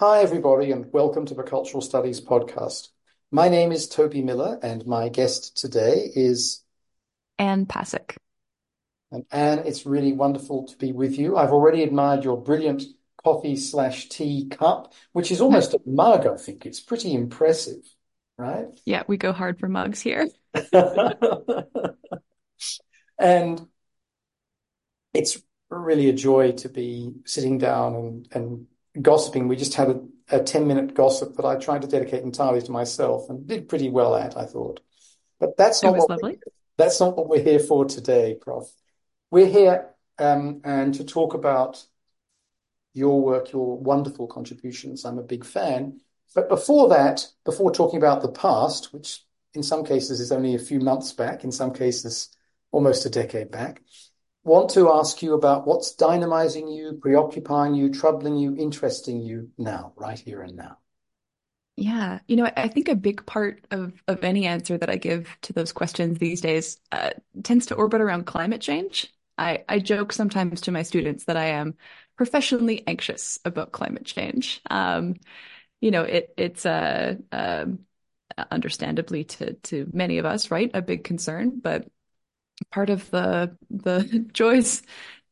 Hi, everybody, and welcome to the Cultural Studies podcast. My name is Toby Miller, and my guest today is Anne Pasek. And Anne, it's really wonderful to be with you. I've already admired your brilliant coffee slash tea cup, which is almost a mug, I think. It's pretty impressive, right? Yeah, we go hard for mugs here. and it's really a joy to be sitting down and, and gossiping. We just had a, a 10 minute gossip that I tried to dedicate entirely to myself and did pretty well at, I thought. But that's not what lovely. that's not what we're here for today, Prof. We're here um, and to talk about your work, your wonderful contributions. I'm a big fan. But before that, before talking about the past, which in some cases is only a few months back, in some cases almost a decade back, want to ask you about what's dynamizing you, preoccupying you, troubling you, interesting you now, right here and now. Yeah, you know, I think a big part of of any answer that I give to those questions these days uh, tends to orbit around climate change. I, I joke sometimes to my students that I am professionally anxious about climate change. Um, you know, it it's a uh, uh, understandably to to many of us, right, a big concern, but part of the the joys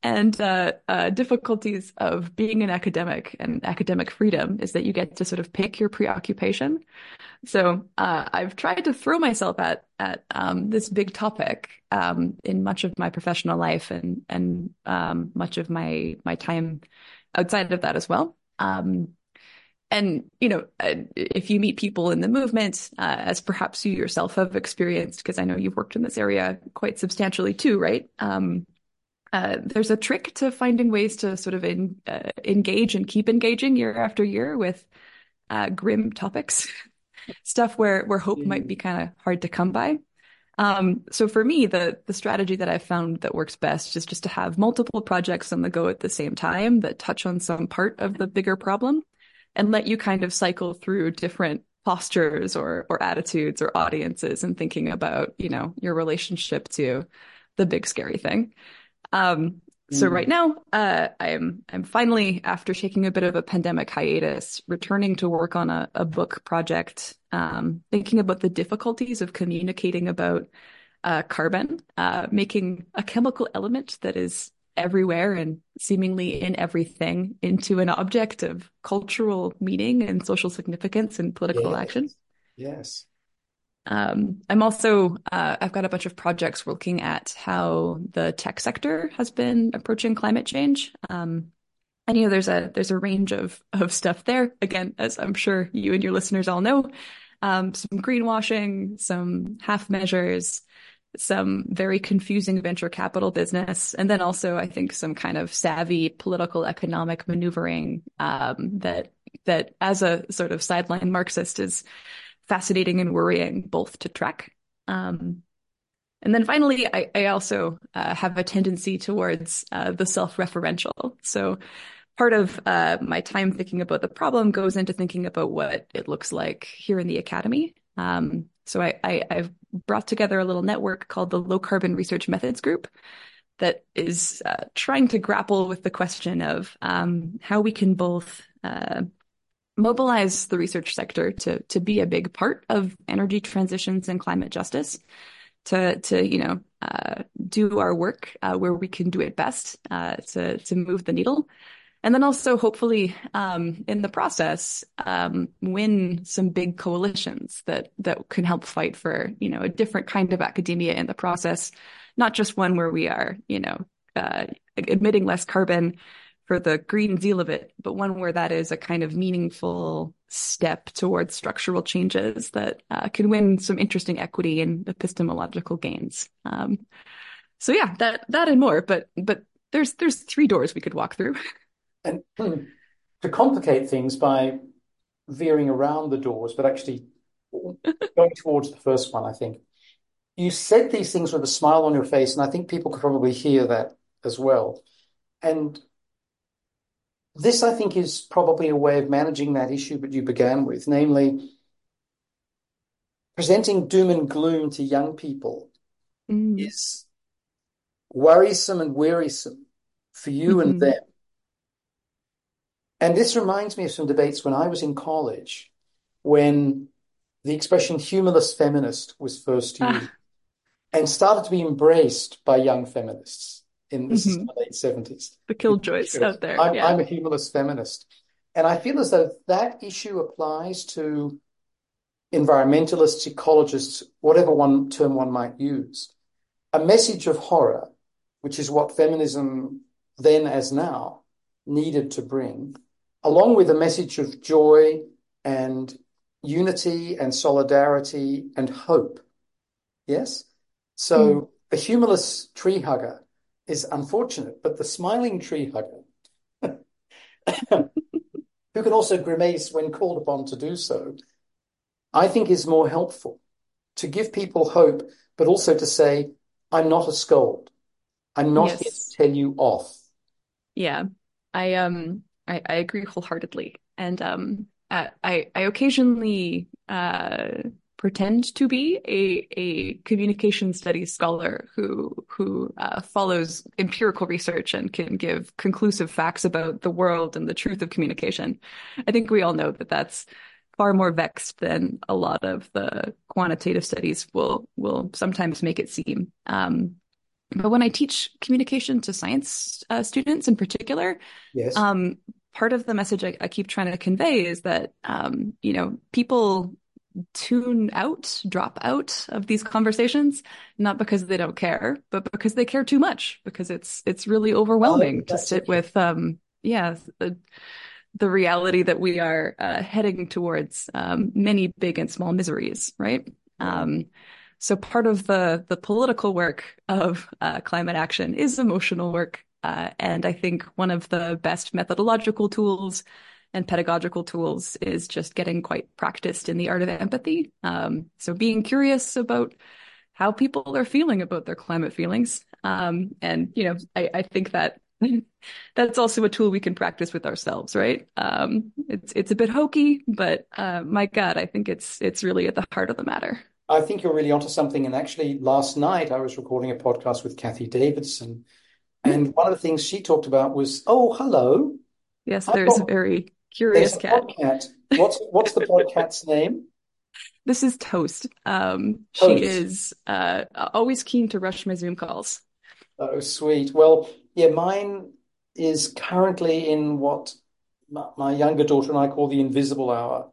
and uh, uh, difficulties of being an academic and academic freedom is that you get to sort of pick your preoccupation. So uh, I've tried to throw myself at at um, this big topic um, in much of my professional life and and um, much of my my time outside of that as well. Um, and you know uh, if you meet people in the movement uh, as perhaps you yourself have experienced because i know you've worked in this area quite substantially too right? Um, uh, there's a trick to finding ways to sort of in, uh, engage and keep engaging year after year with uh, grim topics stuff where where hope mm. might be kind of hard to come by. Um, so for me the the strategy that i've found that works best is just to have multiple projects on the go at the same time that touch on some part of the bigger problem and let you kind of cycle through different postures or or attitudes or audiences and thinking about you know your relationship to the big scary thing um so mm. right now uh i'm i'm finally after taking a bit of a pandemic hiatus returning to work on a, a book project um thinking about the difficulties of communicating about uh, carbon, uh, making a chemical element that is everywhere and seemingly in everything into an object of cultural meaning and social significance and political yes. action. Yes. Um, I'm also, uh, I've got a bunch of projects looking at how the tech sector has been approaching climate change. Um, and you know, there's a there's a range of of stuff there. Again, as I'm sure you and your listeners all know, um, some greenwashing, some half measures, some very confusing venture capital business, and then also I think some kind of savvy political economic maneuvering um, that that as a sort of sideline Marxist is fascinating and worrying both to track. Um, and then finally, I, I also uh, have a tendency towards uh, the self-referential. So part of uh, my time thinking about the problem goes into thinking about what it looks like here in the academy. Um, so I, I, I've brought together a little network called the Low Carbon Research Methods Group that is uh, trying to grapple with the question of um, how we can both uh, mobilize the research sector to to be a big part of energy transitions and climate justice, to to you know uh, do our work uh, where we can do it best uh, to to move the needle, and then also hopefully um, in the process um, win some big coalitions that that can help fight for you know a different kind of academia in the process, not just one where we are you know uh, emitting less carbon for the green zeal of it, but one where that is a kind of meaningful step towards structural changes that uh, can win some interesting equity and epistemological gains. Um, so yeah, that that and more. But but there's there's three doors we could walk through. And to complicate things by veering around the doors, but actually going towards the first one, I think. You said these things with a smile on your face, and I think people could probably hear that as well. And this, I think, is probably a way of managing that issue that you began with, namely presenting doom and gloom to young people mm. is worrisome and wearisome for you mm-hmm. and them And this reminds me of some debates when I was in college, when the expression humorless feminist was first Ah, used and started to be embraced by young feminists in the late 70s. The killjoys out there. I'm, Yeah. I'm a humorless feminist. And I feel as though that issue applies to environmentalists, ecologists, whatever one term one might use. A message of horror, which is what feminism then as now needed to bring, along with a message of joy and unity and solidarity and hope. Yes? Mm. So the humorless tree hugger is unfortunate, but the smiling tree hugger, who can also grimace when called upon to do so, I think is more helpful to give people hope, but also to say, I'm not a scold. I'm not here to tell you off. Yeah. I um I, I agree wholeheartedly. And um uh, I I occasionally uh pretend to be a a communication studies scholar who who uh, follows empirical research and can give conclusive facts about the world and the truth of communication. I think we all know that that's far more vexed than a lot of the quantitative studies will will sometimes make it seem. Um, but when I teach communication to science uh, students in particular, Yes. um, part of the message I, I keep trying to convey is that um, you know people tune out, drop out of these conversations, not because they don't care, but because they care too much, because it's it's really Oh, overwhelming to sit with um, yeah, the, the reality that we are uh, heading towards um, many big and small miseries, right? Um, so part of the the political work of uh, climate action is emotional work, uh, and I think one of the best methodological tools and pedagogical tools is just getting quite practiced in the art of empathy. Um, so being curious about how people are feeling about their climate feelings, um, and you know, I, I think that that's also a tool we can practice with ourselves, right? Um, it's it's a bit hokey, but uh, my God, I think it's it's really at the heart of the matter. I think you're really onto something. And actually, last night I was recording a podcast with Cathy Davidson, and one of the things she talked about was, oh, hello, Yes, there's a very curious cat. podcat. What's what's the podcat's name? This is Toast. Um, she is uh, always keen to rush my Zoom calls. Oh, sweet. Well, yeah, mine is currently in what my, my younger daughter and I call the invisible hour,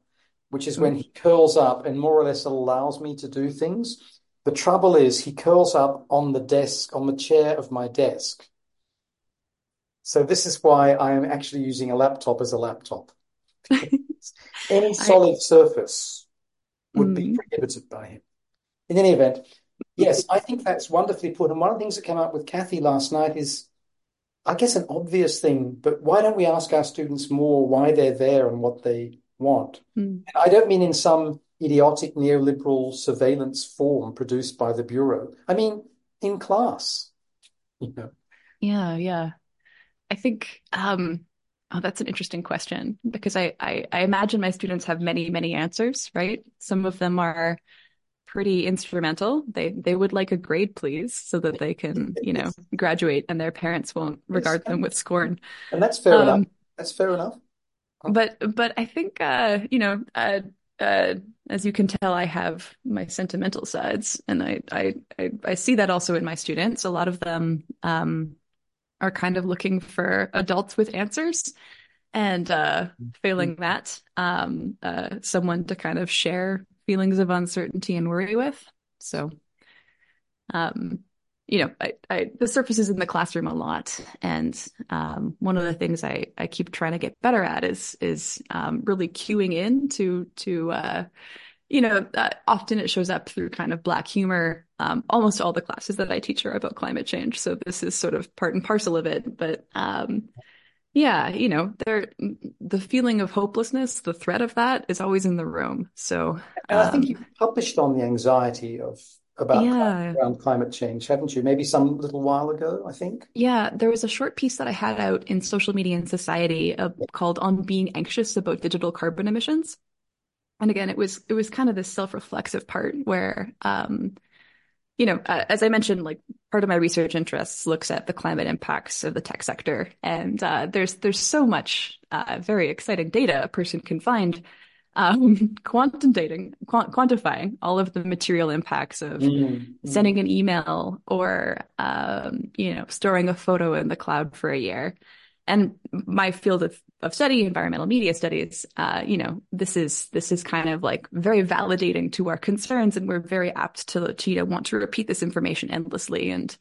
which is when he curls up and more or less allows me to do things. The trouble is, he curls up on the desk, on the chair of my desk. So this is why I am actually using a laptop as a laptop. Any I solid surface would be mm, prohibited by him. In any event, yes, I think that's wonderfully put. And one of the things that came up with Cathy last night is, I guess, an obvious thing, but why don't we ask our students more why they're there and what they want? mm, And I don't mean in some idiotic neoliberal surveillance form produced by the Bureau. I mean in class, you know. yeah, yeah. I think um, oh, that's an interesting question because I, I I imagine my students have many, many answers, right? Some of them are pretty instrumental. They they would like a grade, please, so that they can, you know, graduate and their parents won't regard them with scorn. and that's fair enough. Um, That's fair enough. but but I think uh, you know, uh, uh, as you can tell, I have my sentimental sides, and I I I, I see that also in my students. A lot of them um, are kind of looking for adults with answers, and uh, failing that, um, uh, someone to kind of share feelings of uncertainty and worry with. So. Um, you know, I, I, the surface is in the classroom a lot, and um, one of the things I, I keep trying to get better at is is um, really cueing in to to uh, you know, uh, often it shows up through kind of black humor. Um, almost all the classes that I teach are about climate change, so this is sort of part and parcel of it. But um, yeah, you know, there the feeling of hopelessness, the threat of that is always in the room. So And I think um, you've published on the anxiety of about yeah. around climate change, haven't you? Maybe some little while ago, I think. Yeah, there was a short piece that I had out in Social Media and Society uh, called "On Being Anxious About Digital Carbon Emissions." And again, it was it was kind of this self-reflexive part where um, you know, uh, as I mentioned, like part of my research interests looks at the climate impacts of the tech sector, and uh, there's there's so much uh, very exciting data a person can find um, quantitating, quant- quantifying all of the material impacts of mm-hmm. sending an email or, um, you know, storing a photo in the cloud for a year. And my field of, of study, environmental media studies, uh, you know, this is, this is kind of like very validating to our concerns. And we're very apt to, to, you know, want to repeat this information endlessly. And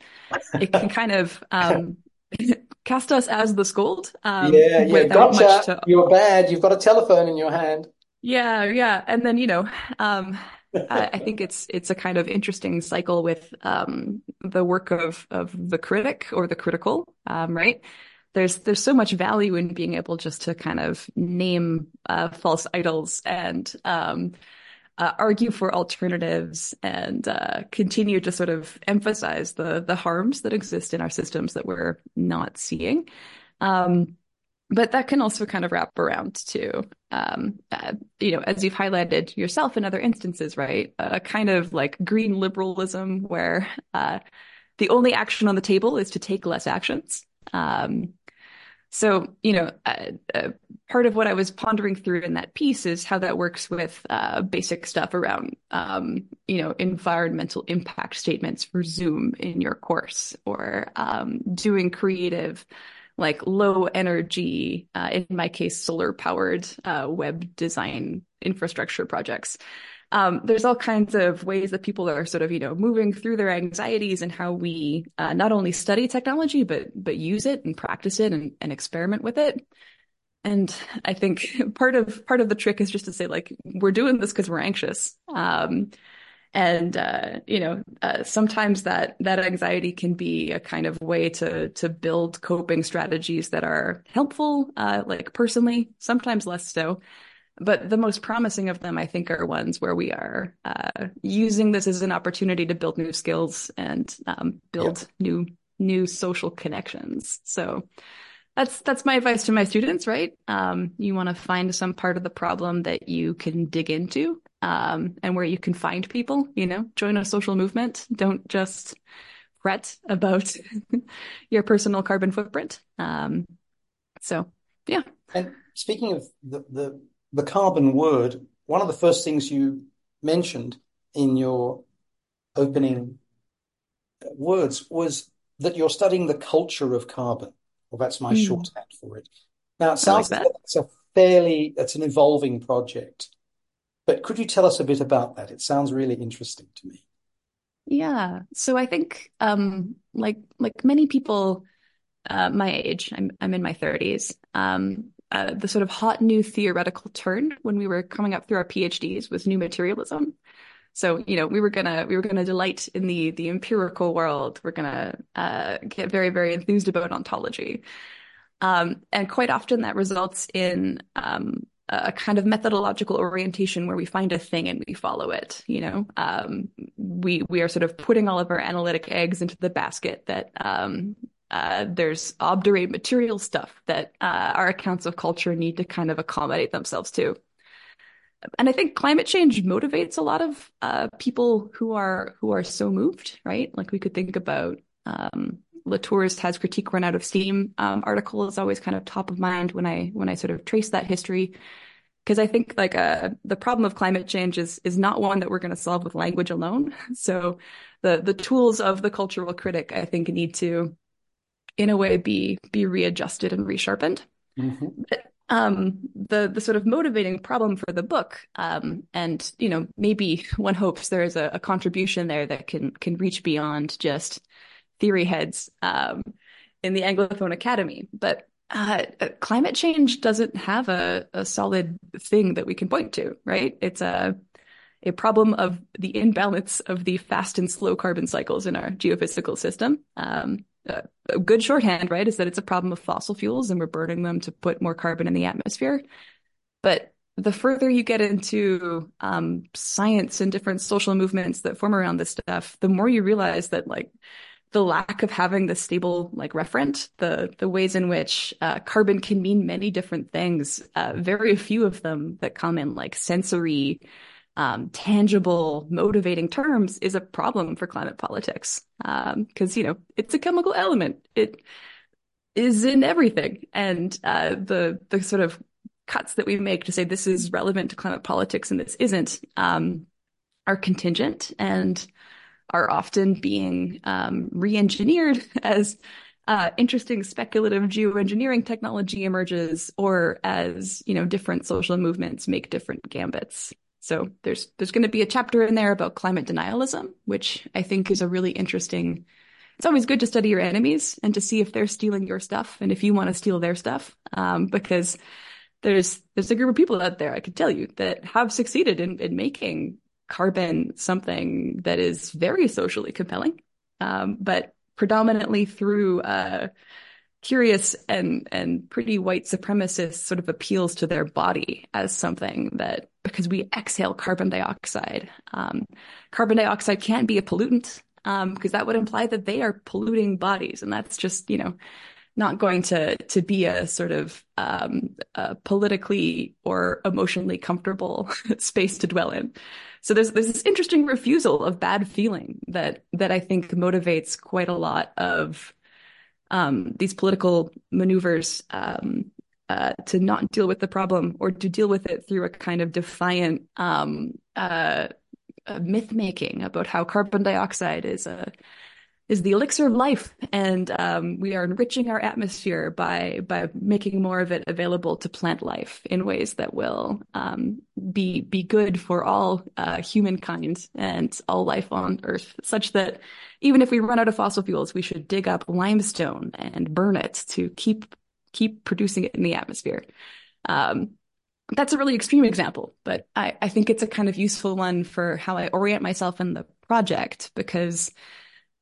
it can kind of, um, cast us as the scold. Um, yeah, yeah, gotcha. To... You're bad. You've got a telephone in your hand. Yeah, yeah. And then, you know, um, I, I think it's it's a kind of interesting cycle with um, the work of of the critic or the critical, um, right? There's there's so much value in being able just to kind of name uh, false idols and um, uh, argue for alternatives and uh, continue to sort of emphasize the the harms that exist in our systems that we're not seeing. Um, but that can also kind of wrap around to, um, uh, you know, as you've highlighted yourself in other instances, right? A kind of like green liberalism where uh, the only action on the table is to take less actions. Um, so, you know, uh, uh part of what I was pondering through in that piece is how that works with uh, basic stuff around, um, you know, environmental impact statements for Zoom in your course or um, doing creative like low energy, uh, in my case, solar powered uh, web design infrastructure projects. Um, there's all kinds of ways that people are sort of, you know, moving through their anxieties and how we uh, not only study technology but but use it and practice it and, and experiment with it. And I think part of part of the trick is just to say like we're doing this because we're anxious. Um, and uh, you know uh, sometimes that that anxiety can be a kind of way to to build coping strategies that are helpful uh, like personally sometimes less so but the most promising of them i think are ones where we are uh, using this as an opportunity to build new skills and um, build yep. new new social connections so that's that's my advice to my students right um, you want to find some part of the problem that you can dig into um, and where you can find people, you know, join a social movement. Don't just fret about your personal carbon footprint. Um, so, yeah. And speaking of the, the, the carbon word, one of the first things you mentioned in your opening words was that you're studying the culture of carbon. Well, that's my mm. shorthand for it. Now, it sounds like that. it's a fairly, it's an evolving project. But could you tell us a bit about that? It sounds really interesting to me. Yeah. So I think, um, like like many people uh, my age, I'm I'm in my 30s. Um, uh, the sort of hot new theoretical turn when we were coming up through our PhDs was new materialism. So you know we were gonna we were gonna delight in the the empirical world. We're gonna uh, get very very enthused about ontology, um, and quite often that results in um, a kind of methodological orientation where we find a thing and we follow it. You know, um, we we are sort of putting all of our analytic eggs into the basket that um, uh, there's obdurate material stuff that uh, our accounts of culture need to kind of accommodate themselves to. And I think climate change motivates a lot of uh, people who are who are so moved, right? Like we could think about um, Latour's has critique run out of steam um, article is always kind of top of mind when I when I sort of trace that history because I think like uh, the problem of climate change is is not one that we're going to solve with language alone. So the the tools of the cultural critic I think need to in a way be be readjusted and resharpened. Mm-hmm. But, um, the the sort of motivating problem for the book, um, and you know maybe one hopes there is a, a contribution there that can can reach beyond just theory heads um, in the Anglophone Academy. But uh, climate change doesn't have a, a solid thing that we can point to, right? It's a a problem of the imbalance of the fast and slow carbon cycles in our geophysical system. Um, a, good shorthand, right, is that it's a problem of fossil fuels and we're burning them to put more carbon in the atmosphere. But the further you get into um, science and different social movements that form around this stuff, the more you realize that like the lack of having the stable like referent, the the ways in which uh, carbon can mean many different things. Uh, very few of them that come in like sensory um, tangible, motivating terms is a problem for climate politics because um, you know it's a chemical element. It is in everything, and uh, the the sort of cuts that we make to say this is relevant to climate politics and this isn't um, are contingent and are often being um, re-engineered as uh, interesting speculative geoengineering technology emerges, or as you know, different social movements make different gambits. So there's there's going to be a chapter in there about climate denialism, which I think is a really interesting. It's always good to study your enemies and to see if they're stealing your stuff and if you want to steal their stuff, um, because there's there's a group of people out there I can tell you that have succeeded in, in making carbon something that is very socially compelling, um, but predominantly through uh, curious and and pretty white supremacist sort of appeals to their body as something that because we exhale carbon dioxide. Um, carbon dioxide can't be a pollutant um, because that would imply that they are polluting bodies, and that's just you know not going to to be a sort of um, a politically or emotionally comfortable space to dwell in. So there's there's this interesting refusal of bad feeling that that I think motivates quite a lot of um, these political maneuvers um, uh, to not deal with the problem or to deal with it through a kind of defiant um, uh, myth making about how carbon dioxide is a is the elixir of life, and um, we are enriching our atmosphere by by making more of it available to plant life in ways that will um, be be good for all uh, humankind and all life on Earth, such that even if we run out of fossil fuels, we should dig up limestone and burn it to keep keep producing it in the atmosphere. Um, that's a really extreme example, but I, I think it's a kind of useful one for how I orient myself in the project because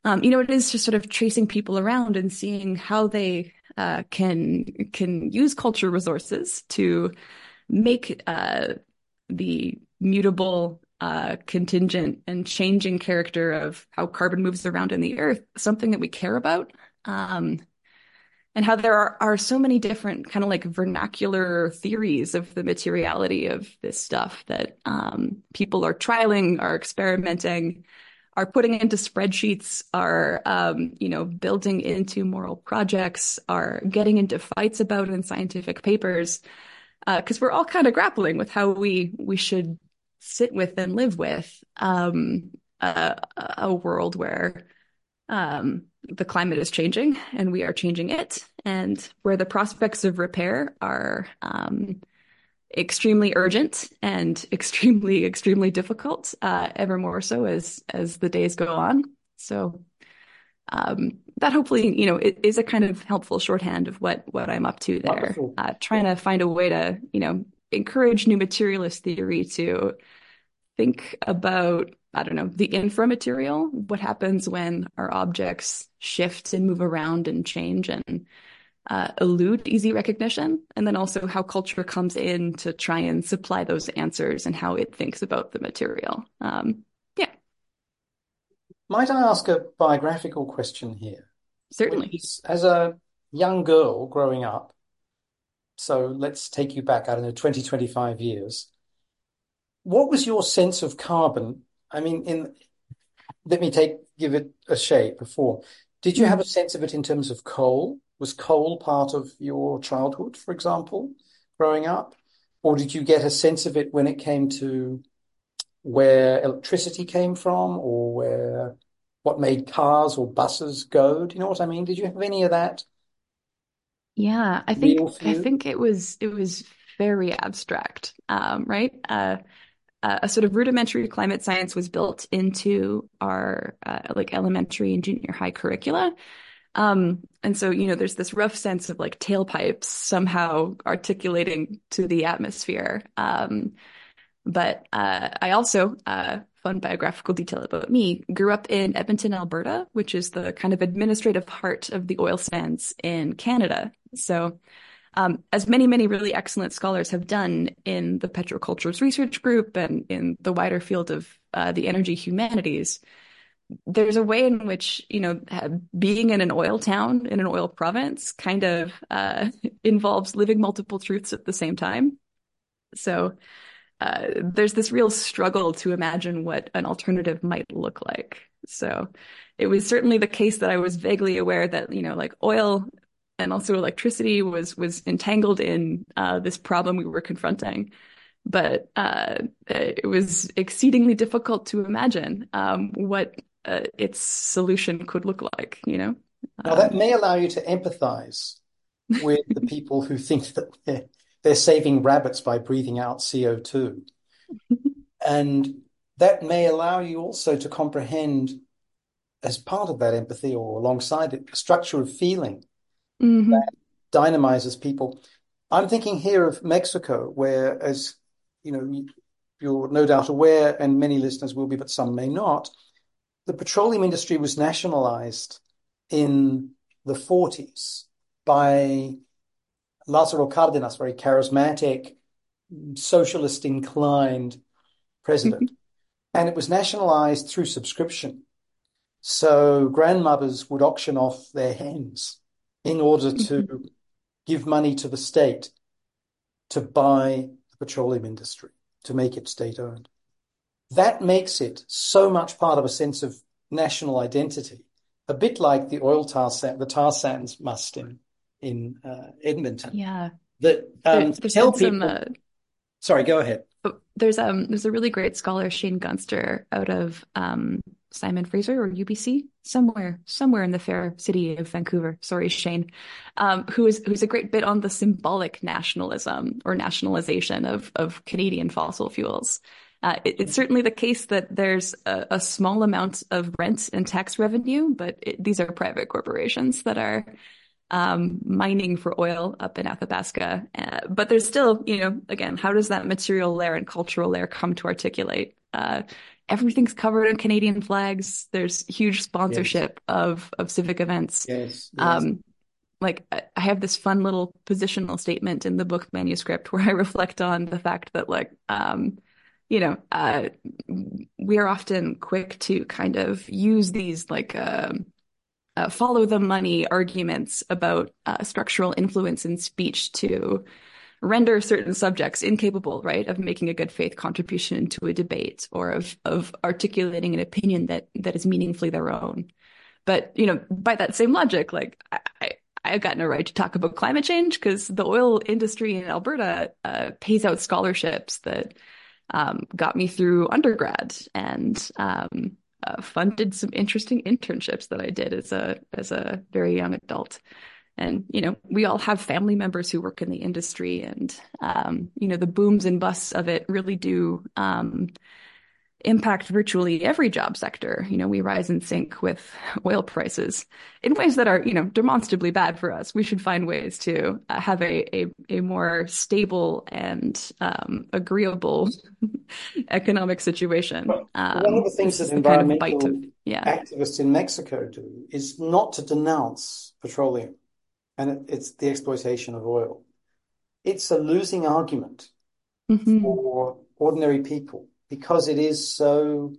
um, you know, it is just sort of tracing people around and seeing how they uh, can can use culture resources to make uh, the mutable, uh, contingent, and changing character of how carbon moves around in the earth something that we care about. Um, and how there are, are so many different kind of like vernacular theories of the materiality of this stuff that um, people are trialing, are experimenting, are putting into spreadsheets, are um, you know building into moral projects, are getting into fights about in scientific papers, because uh, we're all kind of grappling with how we we should sit with and live with um, a, a, world where um, the climate is changing and we are changing it, and where the prospects of repair are um, extremely urgent and extremely, extremely difficult, uh, ever more so as as the days go on. So um, that hopefully, you know, is a kind of helpful shorthand of what what I'm up to there. Uh, trying to find a way to, you know, encourage new materialist theory to think about I don't know, the infra material what happens when our objects shift and move around and change and uh, elude easy recognition, and then also how culture comes in to try and supply those answers and how it thinks about the material. Um, yeah. Might I ask a biographical question here? Certainly. As a young girl growing up, so let's take you back, I don't know, 20, 25 years. What was your sense of carbon? I mean, in let me take give it a shape, a form. Did you have a sense of it in terms of coal? Was coal part of your childhood, for example, growing up? Or did you get a sense of it when it came to where electricity came from or where what made cars or buses go? Do you know what I mean? Did you have any of that? Yeah, I think I think it was it was very abstract, um, right? Uh, uh, a sort of rudimentary climate science was built into our uh, like elementary and junior high curricula, um, and so, you know, there's this rough sense of like tailpipes somehow articulating to the atmosphere. Um, but uh, I also, uh, fun biographical detail about me, grew up in Edmonton, Alberta, which is the kind of administrative heart of the oil sands in Canada. So, um, as many, many really excellent scholars have done in the Petrocultures Research Group and in the wider field of uh, the energy humanities, there's a way in which you know being in an oil town in an oil province kind of uh, involves living multiple truths at the same time so uh, there's this real struggle to imagine what an alternative might look like. So it was certainly the case that I was vaguely aware that, you know, like oil and also electricity was was entangled in uh, this problem we were confronting. But uh, it was exceedingly difficult to imagine um, what uh, its solution could look like, you know? Now, that may allow you to empathize with the people who think that they're, they're saving rabbits by breathing out CO2. and that may allow you also to comprehend, as part of that empathy or alongside it, the structure of feeling mm-hmm. that dynamizes people. I'm thinking here of Mexico, where, as you know, you're no doubt aware, and many listeners will be, but some may not, the petroleum industry was nationalized in the 40s by Lázaro Cárdenas, very charismatic, socialist inclined president. and it was nationalized through subscription. So grandmothers would auction off their hens in order to mm-hmm. give money to the state to buy the petroleum industry, to make it state owned. That makes it so much part of a sense of national identity, a bit like the oil tar sand, the tar sands must in in uh, Edmonton. Yeah. That um, there, tell people. Some, uh, sorry, go ahead. Oh, there's um there's a really great scholar Shane Gunster out of um Simon Fraser or UBC somewhere somewhere in the fair city of Vancouver. Sorry, Shane, um, who is who's a great bit on the symbolic nationalism or nationalization of of Canadian fossil fuels. Uh, it, it's certainly the case that there's a, a, small amount of rent and tax revenue, but it, these are private corporations that are um, mining for oil up in Athabasca. Uh, but there's still, you know, again, how does that material layer and cultural layer come to articulate? Uh, everything's covered in Canadian flags. There's huge sponsorship yes. of of civic events. Yes. yes. Um, like I have this fun little positional statement in the book manuscript where I reflect on the fact that like um, you know uh, we are often quick to kind of use these like um, uh, follow the money arguments about uh, structural influence in speech to render certain subjects incapable, right, of making a good faith contribution to a debate or of of articulating an opinion that that is meaningfully their own. But you know, by that same logic, like I, I've got no right to talk about climate change because the oil industry in Alberta uh, pays out scholarships that um, got me through undergrad and um, uh, funded some interesting internships that I did as a as a very young adult. And you know, we all have family members who work in the industry, and um, you know, the booms and busts of it really do um, impact virtually every job sector. You know, we rise and sink with oil prices in ways that are, you know, demonstrably bad for us. We should find ways to uh, have a, a, a more stable and um, agreeable economic situation. Um, one of the things that environmental kind of of, yeah. activists in Mexico do is not to denounce petroleum and it's the exploitation of oil. It's a losing argument mm-hmm. for ordinary people because it is so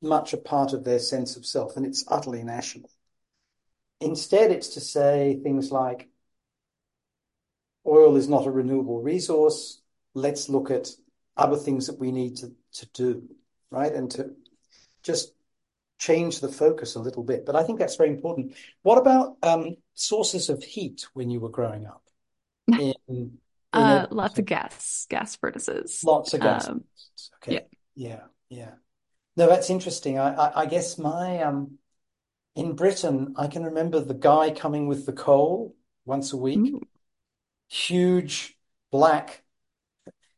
much a part of their sense of self and it's utterly national. Instead, it's to say things like oil is not a renewable resource. Let's look at other things that we need to, to do, right? And to just change the focus a little bit. But I think that's very important. What about um, sources of heat when you were growing up? In, in uh, lots of gas, gas furnaces. Lots of gas. Um, okay. Yeah. Yeah. Yeah. No, that's interesting. I, I, I guess my um, in Britain, I can remember the guy coming with the coal once a week. Ooh. Huge black,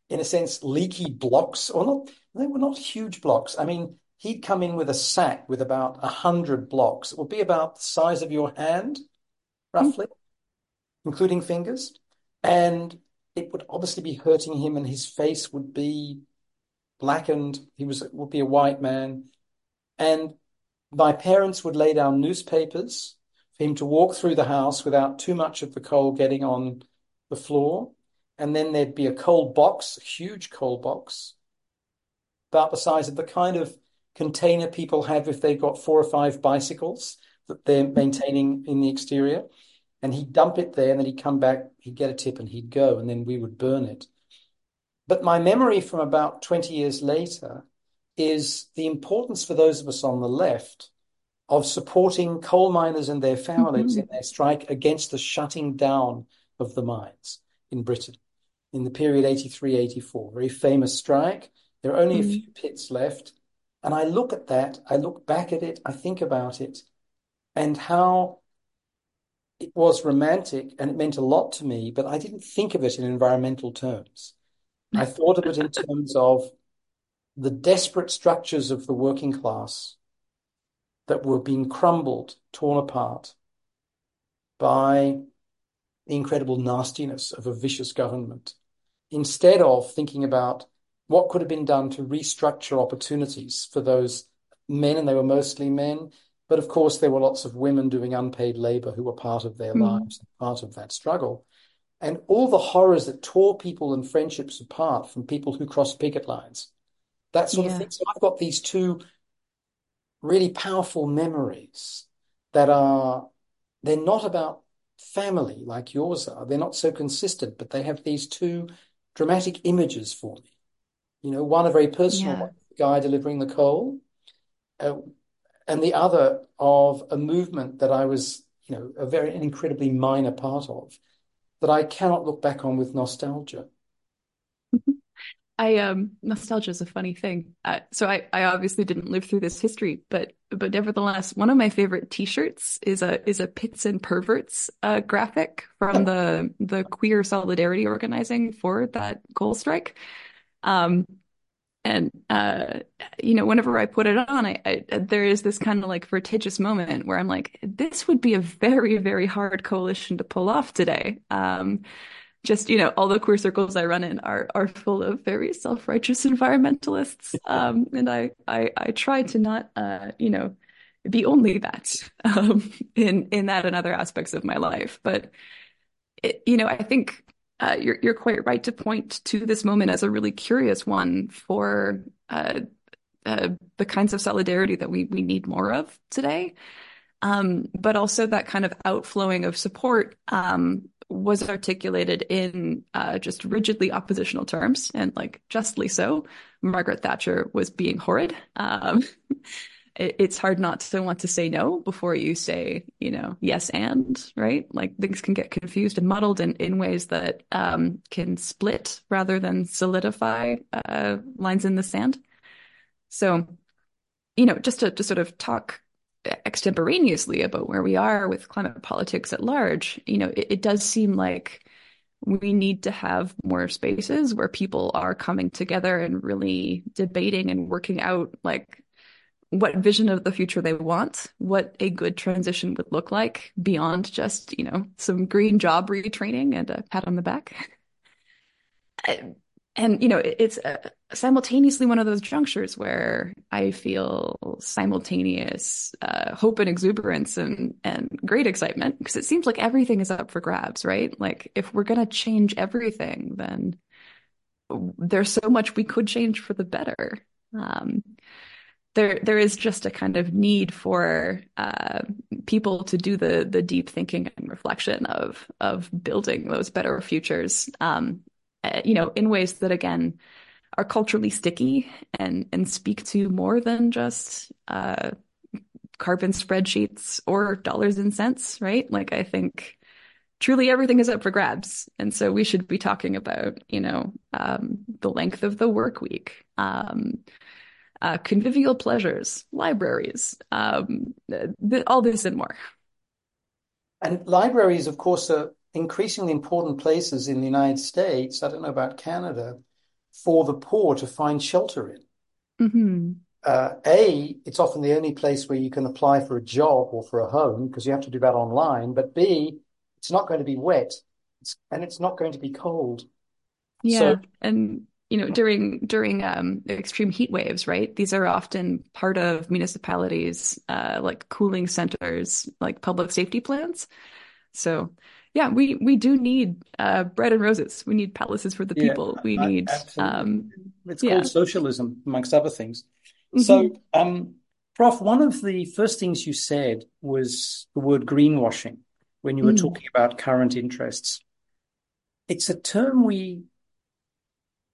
in a sense, leaky blocks, or not. They were not huge blocks. I mean, he'd come in with a sack with about a hundred blocks. It would be about the size of your hand, roughly, mm. including fingers. And it would obviously be hurting him, and his face would be blackened. He was would be a white man. And my parents would lay down newspapers for him to walk through the house without too much of the coal getting on the floor. And then there'd be a coal box, a huge coal box, about the size of the kind of container people have if they've got four or five bicycles that they're maintaining in the exterior. And he'd dump it there and then he'd come back, he'd get a tip and he'd go, and then we would burn it. But my memory from about 20 years later is the importance for those of us on the left of supporting coal miners and their families mm-hmm. in their strike against the shutting down of the mines in Britain in the period 83 84. Very famous strike. There are only mm-hmm. a few pits left. And I look at that, I look back at it, I think about it, and how it was romantic and it meant a lot to me, but I didn't think of it in environmental terms. I thought of it in terms of the desperate structures of the working class that were being crumbled, torn apart by the incredible nastiness of a vicious government, instead of thinking about what could have been done to restructure opportunities for those men, and they were mostly men. But of course, there were lots of women doing unpaid labor who were part of their mm. lives, part of that struggle. And all the horrors that tore people and friendships apart from people who crossed picket lines, that sort yeah. of thing. So I've got these two really powerful memories that are, they're not about family like yours are. They're not so consistent, but they have these two dramatic images for me. You know, one a very personal yeah. one, the guy delivering the coal, uh, and the other of a movement that I was, you know, a very an incredibly minor part of, that I cannot look back on with nostalgia. I um nostalgia is a funny thing. Uh, so I I obviously didn't live through this history, but but nevertheless, one of my favorite T-shirts is a is a pits and perverts uh, graphic from the the queer solidarity organizing for that coal strike. Um, and uh, you know, whenever I put it on, I, I there is this kind of like vertigious moment where I'm like, this would be a very very hard coalition to pull off today. Um, just you know all the queer circles I run in are are full of very self righteous environmentalists, um, and I, I I try to not uh, you know be only that um, in in that and other aspects of my life. But it, you know I think uh, you're you're quite right to point to this moment as a really curious one for uh, uh the kinds of solidarity that we we need more of today. Um, but also that kind of outflowing of support um, was articulated in uh, just rigidly oppositional terms, and like justly so. Margaret Thatcher was being horrid. Um, it, it's hard not to want to say no before you say, you know, yes and right. Like things can get confused and muddled in, in ways that um, can split rather than solidify uh, lines in the sand. So, you know, just to, to sort of talk extemporaneously about where we are with climate politics at large, you know, it, it does seem like we need to have more spaces where people are coming together and really debating and working out like what vision of the future they want, what a good transition would look like beyond just, you know, some green job retraining and a pat on the back. And you know it's uh, simultaneously one of those junctures where i feel simultaneous uh, hope and exuberance and and great excitement because it seems like everything is up for grabs right? Like if we're going to change everything then there's so much we could change for the better. Um, there there is just a kind of need for uh, people to do the the deep thinking and reflection of of building those better futures um, uh, you know, in ways that again are culturally sticky and and speak to more than just uh, carbon spreadsheets or dollars and cents, right? Like I think truly everything is up for grabs, and so we should be talking about you know um, the length of the work week. Um, uh, convivial pleasures, libraries, um, th- all this and more. And libraries, of course, are increasingly important places in the United States, I don't know about Canada, for the poor to find shelter in. Mm-hmm. Uh, a, it's often the only place where you can apply for a job or for a home because you have to do that online. But B, it's not going to be wet it's, and it's not going to be cold. Yeah. So, and you know, during during um, extreme heat waves, right? These are often part of municipalities, uh, like cooling centers, like public safety plans. So yeah, we we do need uh, bread and roses. We need palaces for the people. Yeah, we need. Um, it's yeah. called socialism, amongst other things. Mm-hmm. So, um, Prof, one of the first things you said was the word greenwashing when you were mm. talking about current interests. It's a term we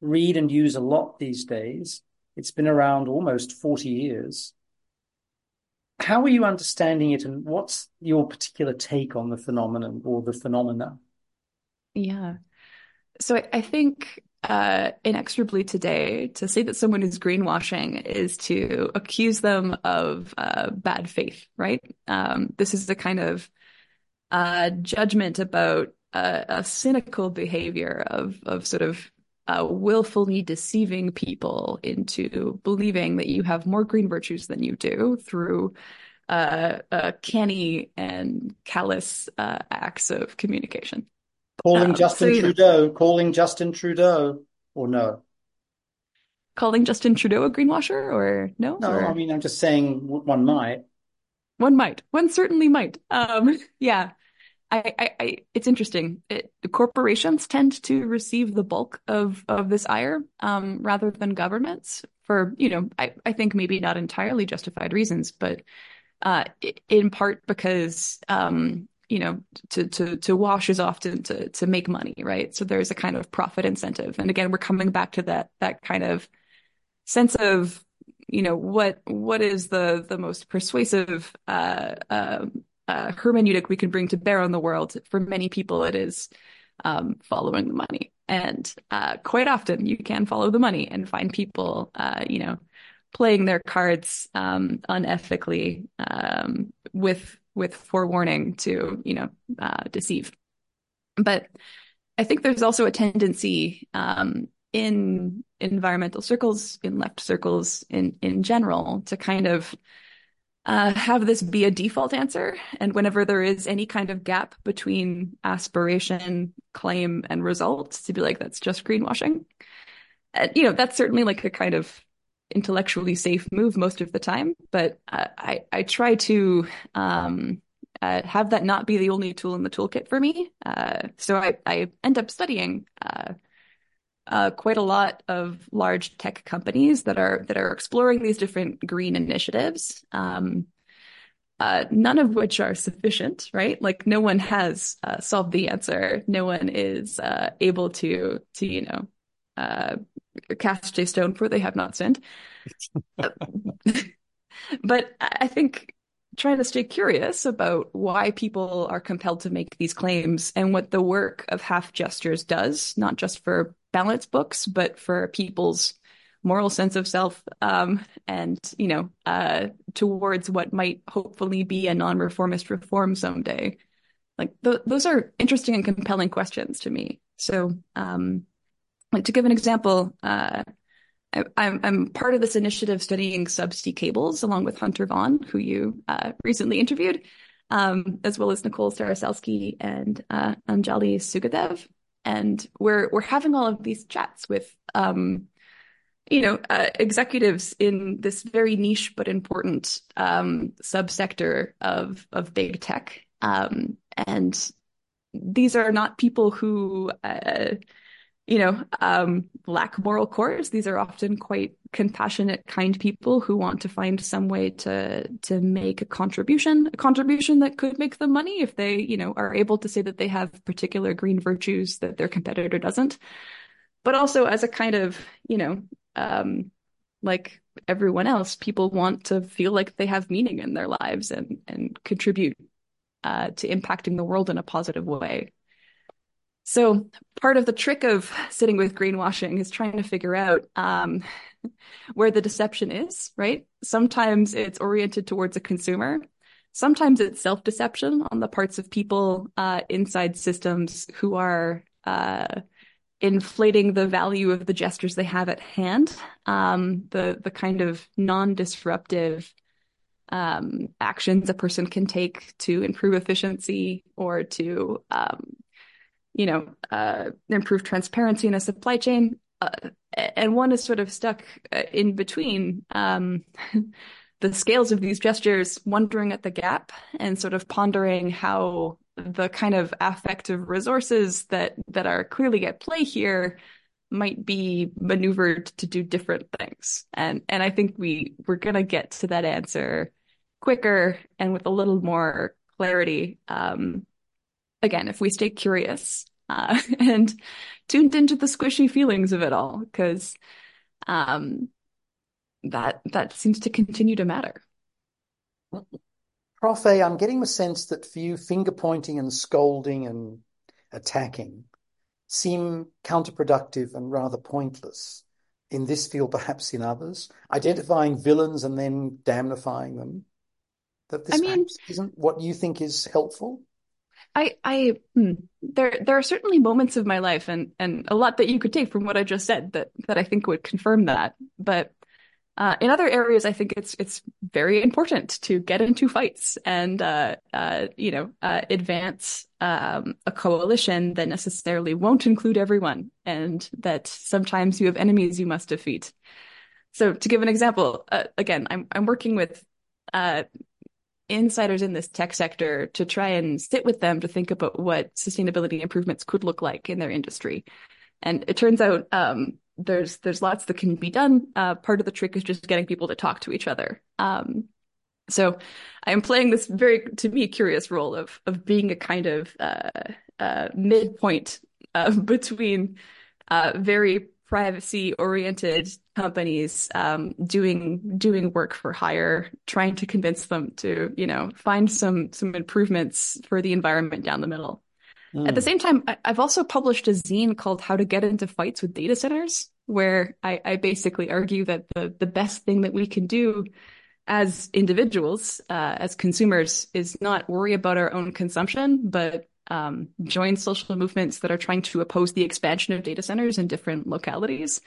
read and use a lot these days. It's been around almost 40 years. How are you understanding it and what's your particular take on the phenomenon or the phenomena? Yeah. So I, I think uh, inexorably today, to say that someone is greenwashing is to accuse them of uh, bad faith, right? Um, this is the kind of uh, judgment about a cynical behavior of of sort of uh, willfully deceiving people into believing that you have more green virtues than you do through uh, uh, canny and callous uh, acts of communication. Calling um, Justin so, Trudeau, know, calling Justin Trudeau, or no? Calling Justin Trudeau a greenwasher, or no? No, or... I mean, I'm just saying one might. One might. One certainly might. Um, yeah. I, I, I, it's interesting. It, corporations tend to receive the bulk of of this ire, um, rather than governments for, you know, I, I think maybe not entirely justified reasons, but uh, in part because, um, you know, to to to wash is often to to make money, right? So there's a kind of profit incentive, and again, we're coming back to that that kind of sense of you know what what is the the most persuasive uh, uh, uh, hermeneutic we can bring to bear on the world. For many people, it is um, following the money. And uh, quite often, you can follow the money and find people, uh, you know, playing their cards um, unethically um, with with forewarning to, you know, uh, deceive. But I think there's also a tendency um, in environmental circles, in left circles, in in general, to kind of uh, have this be a default answer. And whenever there is any kind of gap between aspiration, claim, and results, to be like, that's just greenwashing. And, you know, that's certainly like a kind of intellectually safe move most of the time. But uh, I, I try to um, uh, have that not be the only tool in the toolkit for me. Uh, so I, I end up studying uh, quite a lot of large tech companies that are that are exploring these different green initiatives. Um, uh, none of which are sufficient, right? Like no one has uh, solved the answer. No one is uh, able to to you know uh, cast a stone for they have not sinned. but I think trying to stay curious about why people are compelled to make these claims and what the work of half gestures does, not just for balance books, but for people's moral sense of self um, and you know uh, towards what might hopefully be a non-reformist reform someday. Like th- those are interesting and compelling questions to me. So um, like to give an example uh, I, I'm, I'm part of this initiative studying subsea cables along with Hunter Vaughan, who you uh, recently interviewed, um, as well as Nicole Starosielski and uh, Anjali Sugadev and we're we're having all of these chats with um, you know uh, executives in this very niche but important um, subsector of of big tech. Um, and these are not people who uh, you know, um, lack moral cores. These are often quite compassionate, kind people who want to find some way to to make a contribution, a contribution that could make them money if they, you know, are able to say that they have particular green virtues that their competitor doesn't. But also as a kind of, you know, um, like everyone else, people want to feel like they have meaning in their lives and and contribute uh, to impacting the world in a positive way. So part of the trick of sitting with greenwashing is trying to figure out um, where the deception is, right? Sometimes it's oriented towards a consumer. Sometimes it's self-deception on the parts of people uh, inside systems who are uh, inflating the value of the gestures they have at hand. Um, the the kind of non-disruptive um, actions a person can take to improve efficiency or to um, you know, uh, improve transparency in a supply chain. Uh, and one is sort of stuck uh, in between um, the scales of these gestures, wondering at the gap and sort of pondering how the kind of affective resources that that are clearly at play here might be maneuvered to do different things. And and I think we we're gonna get to that answer quicker and with a little more clarity um, again, if we stay curious uh, and tuned into the squishy feelings of it all because um, that that seems to continue to matter. Prof A, I'm getting the sense that for you, finger pointing and scolding and attacking seem counterproductive and rather pointless in this field, perhaps in others. Identifying villains and then damnifying them. That this I mean, isn't what you think is helpful. I, I, hmm, there, there are certainly moments of my life, and and a lot that you could take from what I just said that that I think would confirm that. But uh, in other areas, I think it's it's very important to get into fights and uh, uh, you know uh, advance um, a coalition that necessarily won't include everyone, and that sometimes you have enemies you must defeat. So, to give an example, uh, again, I'm I'm working with uh, insiders in this tech sector to try and sit with them to think about what sustainability improvements could look like in their industry. And it turns out um, there's there's lots that can be done. Uh, part of the trick is just getting people to talk to each other. Um, so I am playing this very, to me, curious role of of being a kind of uh, uh, midpoint uh, between uh, very privacy oriented companies um, doing doing work for hire, trying to convince them to you know find some some improvements for the environment down the middle. Mm. At the same time, I, have also published a zine called "How to Get into Fights with Data Centers," where I, I basically argue that the the best thing that we can do as individuals, uh, as consumers, is not worry about our own consumption, but um, join social movements that are trying to oppose the expansion of data centers in different localities.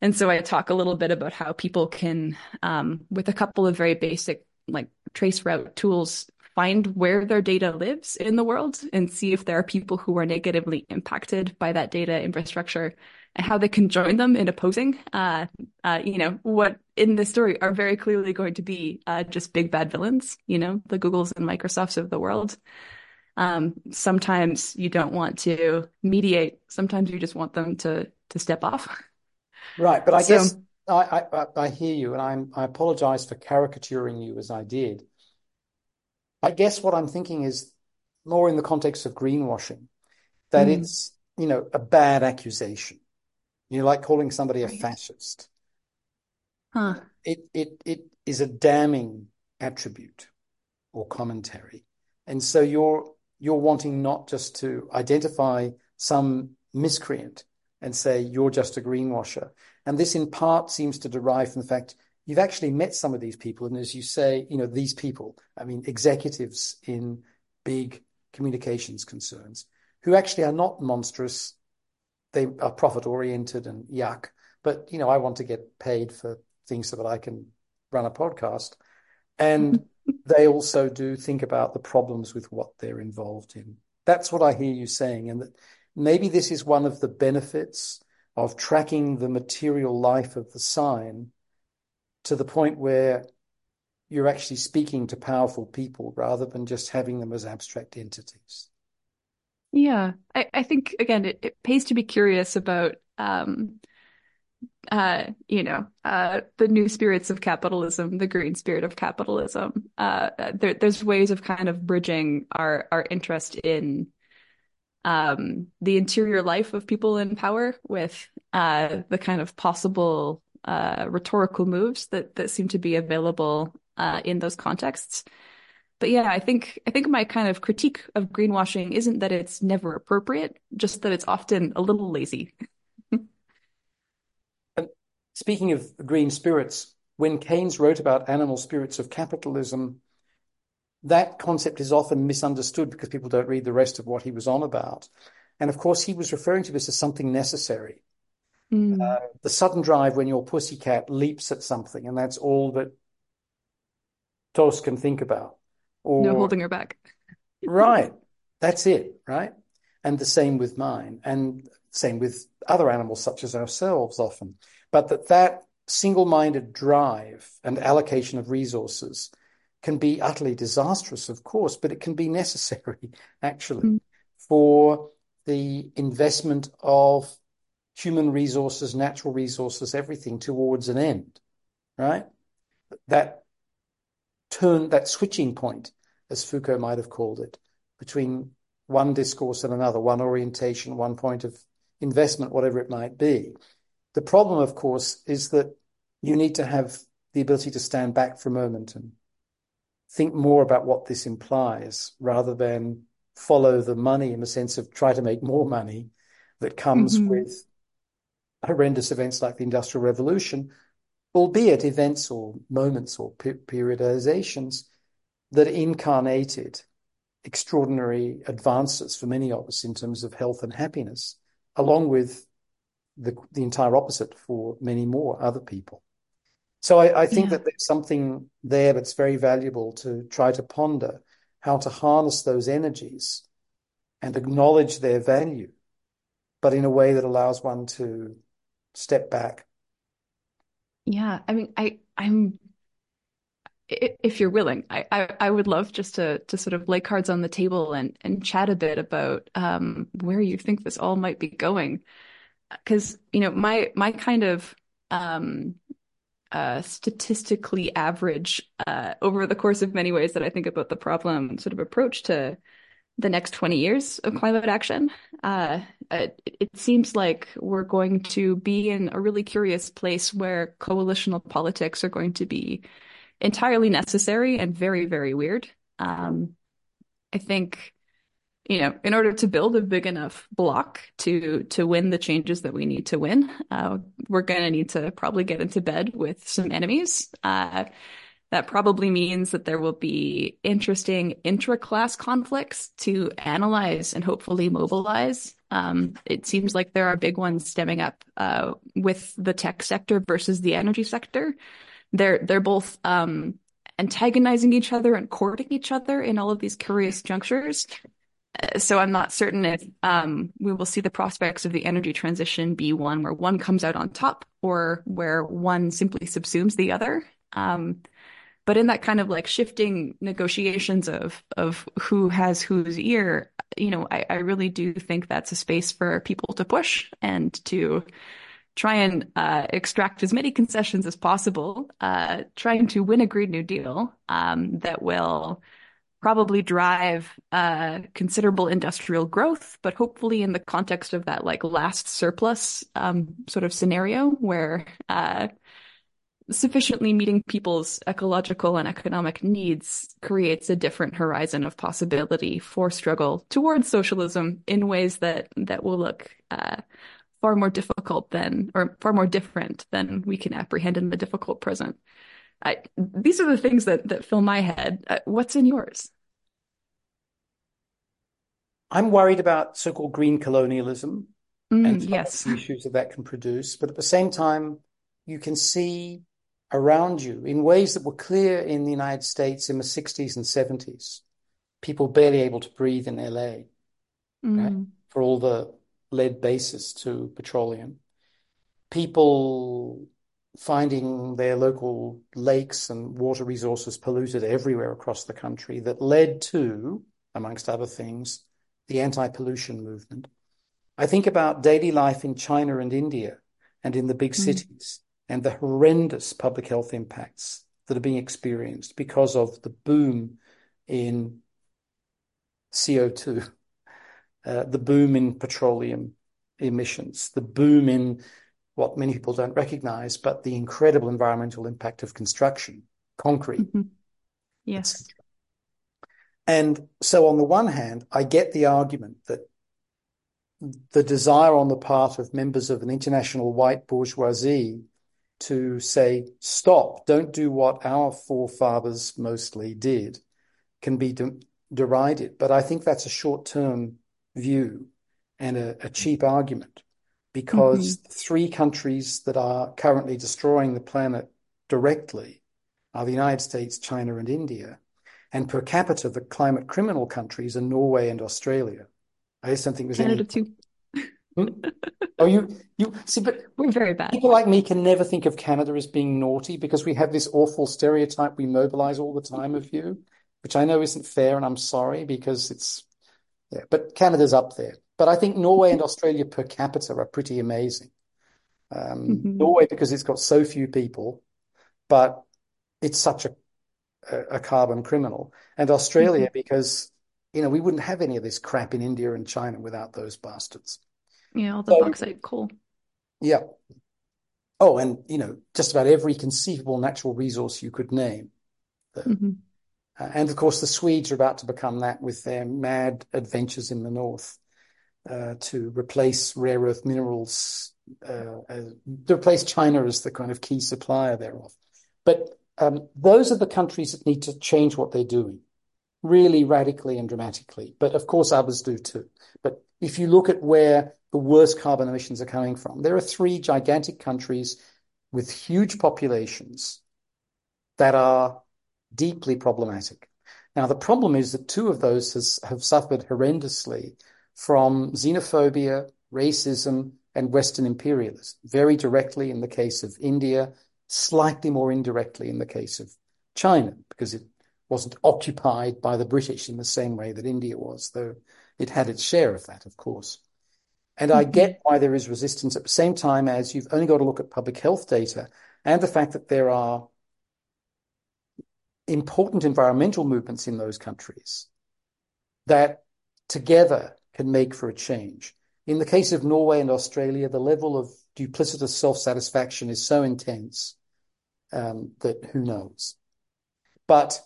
And so I talk a little bit about how people can, um, with a couple of very basic like trace route tools, find where their data lives in the world and see if there are people who are negatively impacted by that data infrastructure and how they can join them in opposing, uh, uh, you know, what in this story are very clearly going to be uh, just big bad villains, you know, the Googles and Microsofts of the world. Um, sometimes you don't want to mediate. Sometimes you just want them to to step off. Right, but I so, guess I, I, I hear you, and I'm I apologize for caricaturing you as I did. I guess what I'm thinking is more in the context of greenwashing, that mm. it's you know a bad accusation. You know, like calling somebody a fascist. Huh. It it it is a damning attribute or commentary, and so you're you're wanting not just to identify some miscreant and say you're just a greenwasher. And this in part seems to derive from the fact you've actually met some of these people. And as you say, you know, these people, I mean, executives in big communications concerns who actually are not monstrous. They are profit oriented and yuck. But, you know, I want to get paid for things so that I can run a podcast. And mm-hmm. They also do think about the problems with what they're involved in. That's what I hear you saying. And that maybe this is one of the benefits of tracking the material life of the sign to the point where you're actually speaking to powerful people rather than just having them as abstract entities. Yeah, I, I think again it, it pays to be curious about um, uh, you know, uh, the new spirits of capitalism, the green spirit of capitalism. Uh, there, there's ways of kind of bridging our our interest in um, the interior life of people in power with uh, the kind of possible uh, rhetorical moves that that seem to be available uh, in those contexts. But yeah, I think I think my kind of critique of greenwashing isn't that it's never appropriate, just that it's often a little lazy. Speaking of green spirits, when Keynes wrote about animal spirits of capitalism, that concept is often misunderstood because people don't read the rest of what he was on about. And of course, he was referring to this as something necessary. Mm. Uh, the sudden drive when your pussycat leaps at something, and that's all that Tos can think about. Or, no holding her back. right. That's it. Right. And the same with mine, and same with other animals such as ourselves often but that that single-minded drive and allocation of resources can be utterly disastrous, of course, but it can be necessary, actually, mm. for the investment of human resources, natural resources, everything towards an end, right? That turn, that switching point, as Foucault might have called it, between one discourse and another, one orientation, one point of investment, whatever it might be. The problem, of course, is that you need to have the ability to stand back for a moment and think more about what this implies rather than follow the money in the sense of try to make more money that comes hmm with horrendous events like the Industrial Revolution, albeit events or moments or periodizations that incarnated extraordinary advances for many of us in terms of health and happiness, along with the, the entire opposite for many more other people. So I, I think Yeah. that there's something there that's very valuable to try to ponder how to harness those energies and acknowledge their value, but in a way that allows one to step back. Yeah. I mean, I, I'm, if you're willing, I, I, I would love just to, to sort of lay cards on the table and, and chat a bit about, um, where you think this all might be going. Because, you know, my, my kind of, um, uh, statistically average, uh, over the course of many ways that I think about the problem sort of approach to the next 20 years of climate action. Uh, it, it seems like we're going to be in a really curious place where coalitional politics are going to be entirely necessary and very, very weird. Um, I think, you know, in order to build a big enough block to to win the changes that we need to win, uh, we're going to need to probably get into bed with some enemies. Uh, that probably means that there will be interesting intra-class conflicts to analyze and hopefully mobilize. Um, it seems like there are big ones stemming up uh, with the tech sector versus the energy sector. They're they're both um, antagonizing each other and courting each other in all of these curious junctures. So I'm not certain if um, we will see the prospects of the energy transition be one where one comes out on top or where one simply subsumes the other. Um, but in that kind of like shifting negotiations of of who has whose ear, you know, I, I really do think that's a space for people to push and to try and uh, extract as many concessions as possible, uh, trying to win a Green New Deal um, that will probably drive uh, considerable industrial growth, but hopefully in the context of that like last surplus um, sort of scenario where uh, sufficiently meeting people's ecological and economic needs creates a different horizon of possibility for struggle towards socialism in ways that that will look uh, far more difficult than or far more different than we can apprehend in the difficult present. I, these are the things that that fill my head. Uh, what's in yours? I'm worried about so-called green colonialism and Mm, of yes. the issues that that can produce. But at the same time, you can see around you in ways that were clear in the United States in the 60s and 70s. People barely able to breathe in LA, right? Mm, For all the lead basis to petroleum. People finding their local lakes and water resources polluted everywhere across the country that led to, amongst other things, the anti-pollution movement. I think about daily life in China and India and in the big mm, cities and the horrendous public health impacts that are being experienced because of the boom in CO2, uh, the boom in petroleum emissions, the boom in what many people don't recognize, but the incredible environmental impact of construction, concrete, mhm. Yes. And so on the one hand, I get the argument that the desire on the part of members of an international white bourgeoisie to say, stop, don't do what our forefathers mostly did, can be de derided. But I think that's a short-term view and a, a cheap argument because the three countries that are currently destroying the planet directly are the United States, China, and India. And per capita, the climate criminal countries are Norway and Australia. I just don't think there's Canada any. too. Hmm? Oh, you you see, but We're very bad. people like me can never think of Canada as being naughty because we have this awful stereotype we mobilize all the time of you, which I know isn't fair, and I'm sorry because it's yeah, but Canada's up there. But I think Norway and Australia per capita are pretty amazing. Um, hmm Norway because it's got so few people, but it's such a a carbon criminal, and Australia because you know we wouldn't have any of this crap in India and China without those bastards. Yeah, all the so, bauxite coal. Yeah. Oh, and you know, just about every conceivable natural resource you could name. Mm-hmm. Uh, and of course, the Swedes are about to become that with their mad adventures in the north to replace rare earth minerals, uh, to replace China as the kind of key supplier thereof. But um, those are the countries that need to change what they're doing really radically and dramatically. But of course, others do too. But if you look at where the worst carbon emissions are coming from, there are three gigantic countries with huge populations that are deeply problematic. Now, the problem is that two of those has, have suffered horrendously from xenophobia, racism, and Western imperialism, very directly in the case of India, slightly more indirectly in the case of China, because it wasn't occupied by the British in the same way that India was, though it had its share of that, of course. And I get mm-hmm. why there is resistance at the same time as you've only got to look at public health data and the fact that there are important environmental movements in those countries that together can make for a change. In the case of Norway and Australia, the level of duplicitous self-satisfaction is so intense um, that who knows. But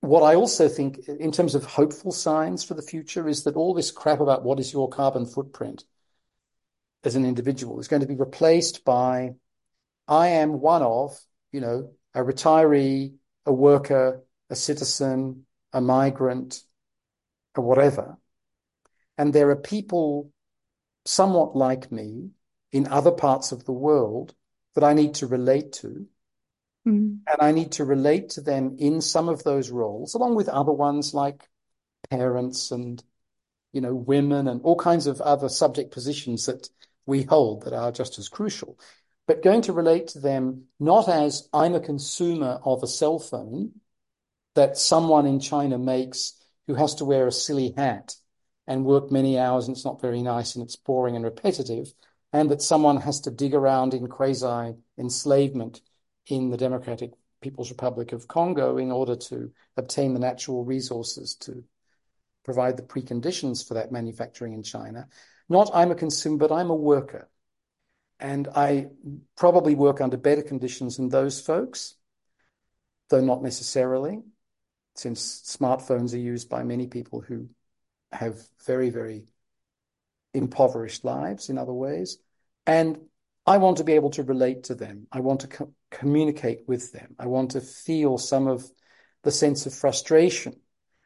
what I also think, in terms of hopeful signs for the future, is that all this crap about what is your carbon footprint as an individual is going to be replaced by I am one of, you know, a retiree, a worker, a citizen, a migrant, or whatever. And there are people somewhat like me in other parts of the world that I need to relate to. Mm. And I need to relate to them in some of those roles, along with other ones like parents and, you know, women and all kinds of other subject positions that we hold that are just as crucial but going to relate to them not as I'm a consumer of a cell phone that someone in China makes who has to wear a silly hat and work many hours and it's not very nice and it's boring and repetitive, and that someone has to dig around in quasi enslavement in the Democratic People's Republic of Congo in order to obtain the natural resources to provide the preconditions for that manufacturing in China. Not I'm a consumer, but I'm a worker. And I probably work under better conditions than those folks, though not necessarily, since smartphones are used by many people who have very, very impoverished lives in other ways. And I want to be able to relate to them. I want to co- communicate with them. I want to feel some of the sense of frustration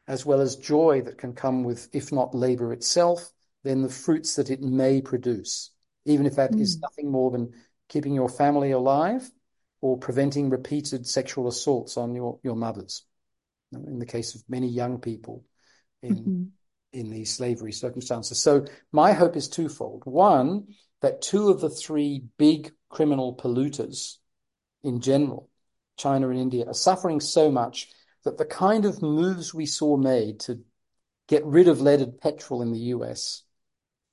as well as joy that can come with, if not labor itself, then the fruits that it may produce even if that mm. is nothing more than keeping your family alive or preventing repeated sexual assaults on your, your mothers. In the case of many young people in, mm-hmm. In these slavery circumstances. So my hope is twofold. One, that two of the three big criminal polluters in general, China and India, are suffering so much that the kind of moves we saw made to get rid of leaded petrol in the US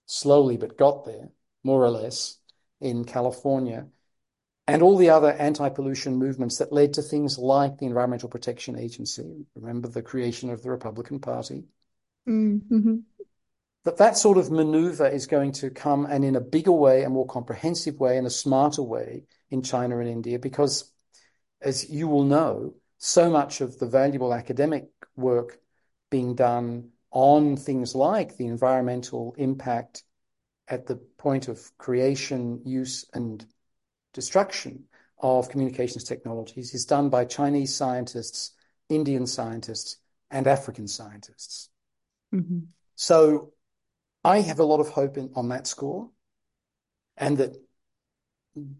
slowly but got there more or less, in California, and all the other anti-pollution movements that led to things like the Environmental Protection Agency. Remember the creation of the Republican Party? Mm-hmm. That that sort of maneuver is going to come and in a bigger way, a more comprehensive way, and a smarter way in China and India, because as you will know, so much of the valuable academic work being done on things like the environmental impact at the point of creation, use, and destruction of communications technologies is done by Chinese scientists, Indian scientists, and African scientists. Mm-hmm. So I have a lot of hope in, on that score, and that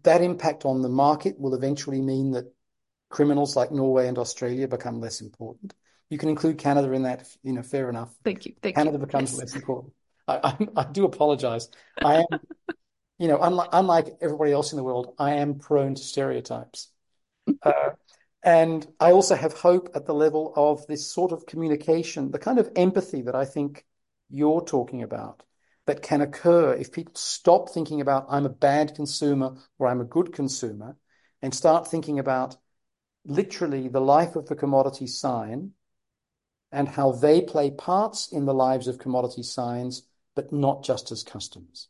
that impact on the market will eventually mean that criminals like Norway and Australia become less important. You can include Canada in that, you know, fair enough. Thank you. Thank Canada you. becomes yes. less important. I, I, I do apologize. I am, you know, unlike, unlike everybody else in the world, I am prone to stereotypes. Uh, and I also have hope at the level of this sort of communication, the kind of empathy that I think you're talking about that can occur if people stop thinking about I'm a bad consumer or I'm a good consumer and start thinking about literally the life of the commodity sign and how they play parts in the lives of commodity signs but not just as customers.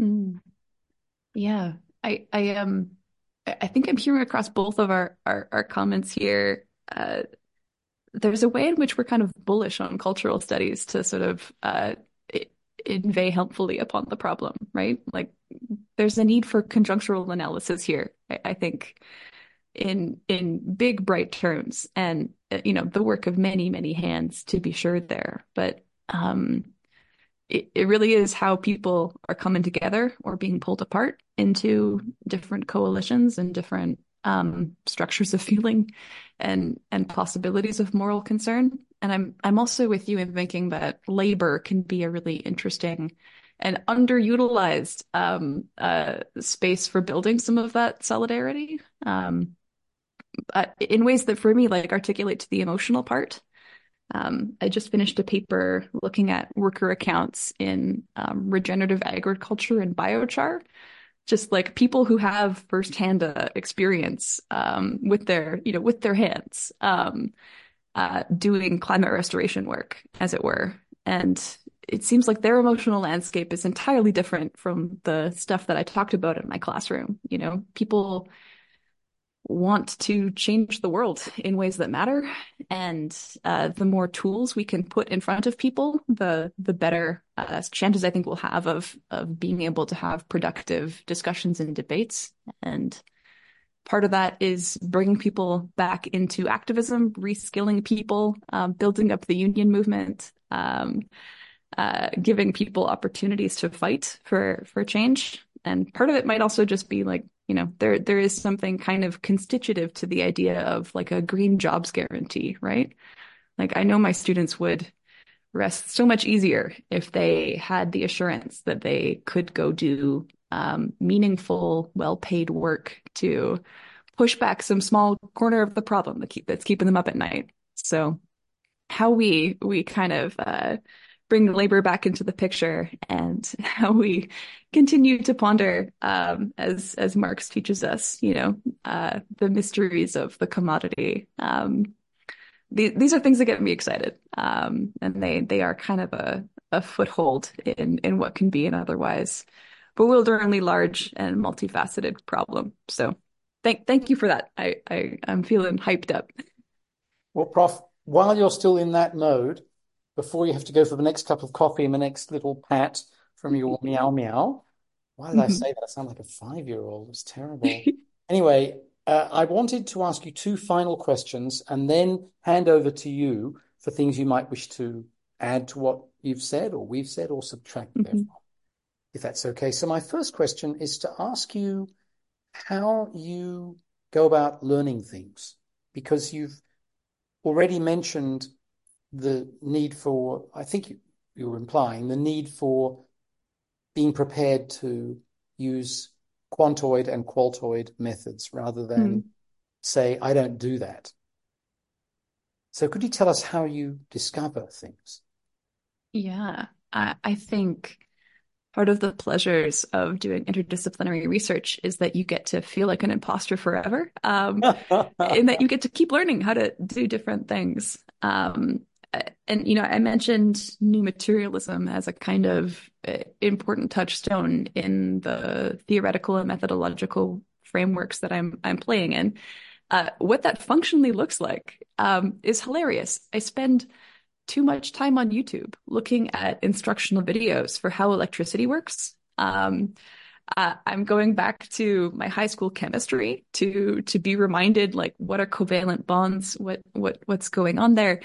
Mm. Yeah, I I um I think I'm hearing across both of our our, our comments here. Uh, there's a way in which we're kind of bullish on cultural studies to sort of uh, inveigh helpfully upon the problem, right? Like there's a need for conjunctural analysis here. I, I think in in big bright terms, and you know the work of many many hands to be sure there, but um, it, it really is how people are coming together or being pulled apart into different coalitions and different um, structures of feeling and and possibilities of moral concern. And I'm I'm also with you in thinking that labor can be a really interesting and underutilized um, uh, space for building some of that solidarity um, uh, in ways that, for me, like articulate to the emotional part. Um, I just finished a paper looking at worker accounts in um, regenerative agriculture and biochar, just like people who have firsthand uh, experience um, with their, you know, with their hands, um, uh, doing climate restoration work, as it were. And it seems like their emotional landscape is entirely different from the stuff that I talked about in my classroom. You know, people want to change the world in ways that matter, and uh, the more tools we can put in front of people, the the better uh, chances I think we'll have of of being able to have productive discussions and debates. And part of that is bringing people back into activism, reskilling people, um, building up the union movement. Um, uh, giving people opportunities to fight for for change. And part of it might also just be like, you know, there there is something kind of constitutive to the idea of like a green jobs guarantee, right? Like I know my students would rest so much easier if they had the assurance that they could go do um, meaningful, well-paid work to push back some small corner of the problem that keep, that's keeping them up at night. So how we we kind of uh, bring labor back into the picture and how we continue to ponder, um, as as Marx teaches us, you know, uh, the mysteries of the commodity. Um, these these are things that get me excited, um, and they they are kind of a a foothold in in what can be an otherwise bewilderingly large and multifaceted problem. So, thank thank you for that. I I I'm feeling hyped up. Well, Prof, while you're still in that mode, before you have to go for the next cup of coffee and the next little pat from your meow meow. Why did I say that? I sound like a five-year-old. It's terrible. Anyway, uh, I wanted to ask you two final questions and then hand over to you for things you might wish to add to what you've said or we've said or subtract mm-hmm. therefrom, if that's okay. So my first question is to ask you how you go about learning things, because you've already mentioned the need for, I think you, you were implying, the need for being prepared to use quantoid and qualtoid methods rather than mm. say, I don't do that. So could you tell us how you discover things? Yeah, I, I think part of the pleasures of doing interdisciplinary research is that you get to feel like an imposter forever, um, in that you get to keep learning how to do different things. Um, and you know, I mentioned new materialism as a kind of uh, important touchstone in the theoretical and methodological frameworks that I'm I'm playing in. Uh, what that functionally looks like um, is hilarious. I spend too much time on YouTube looking at instructional videos for how electricity works. Um, uh, I'm going back to my high school chemistry to to be reminded like what are covalent bonds, what what what's going on there.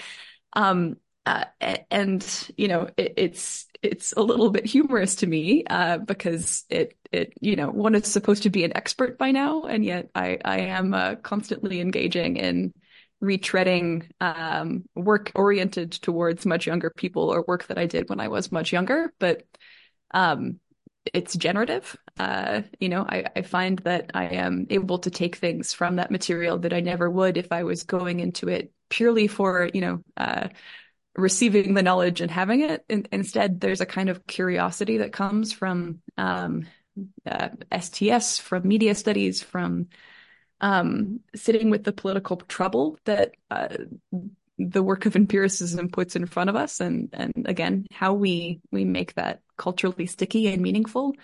Um, uh, and you know, it, it's it's a little bit humorous to me uh, because it it you know one is supposed to be an expert by now, and yet I I am uh, constantly engaging in retreading um, work oriented towards much younger people or work that I did when I was much younger, but um, it's generative. Uh, you know, I, I find that I am able to take things from that material that I never would if I was going into it purely for, you know, uh, receiving the knowledge and having it. In, instead, there's a kind of curiosity that comes from um, uh, STS, from media studies, from um, sitting with the political trouble that uh, the work of empiricism puts in front of us, and and again, how we we make that culturally sticky and meaningful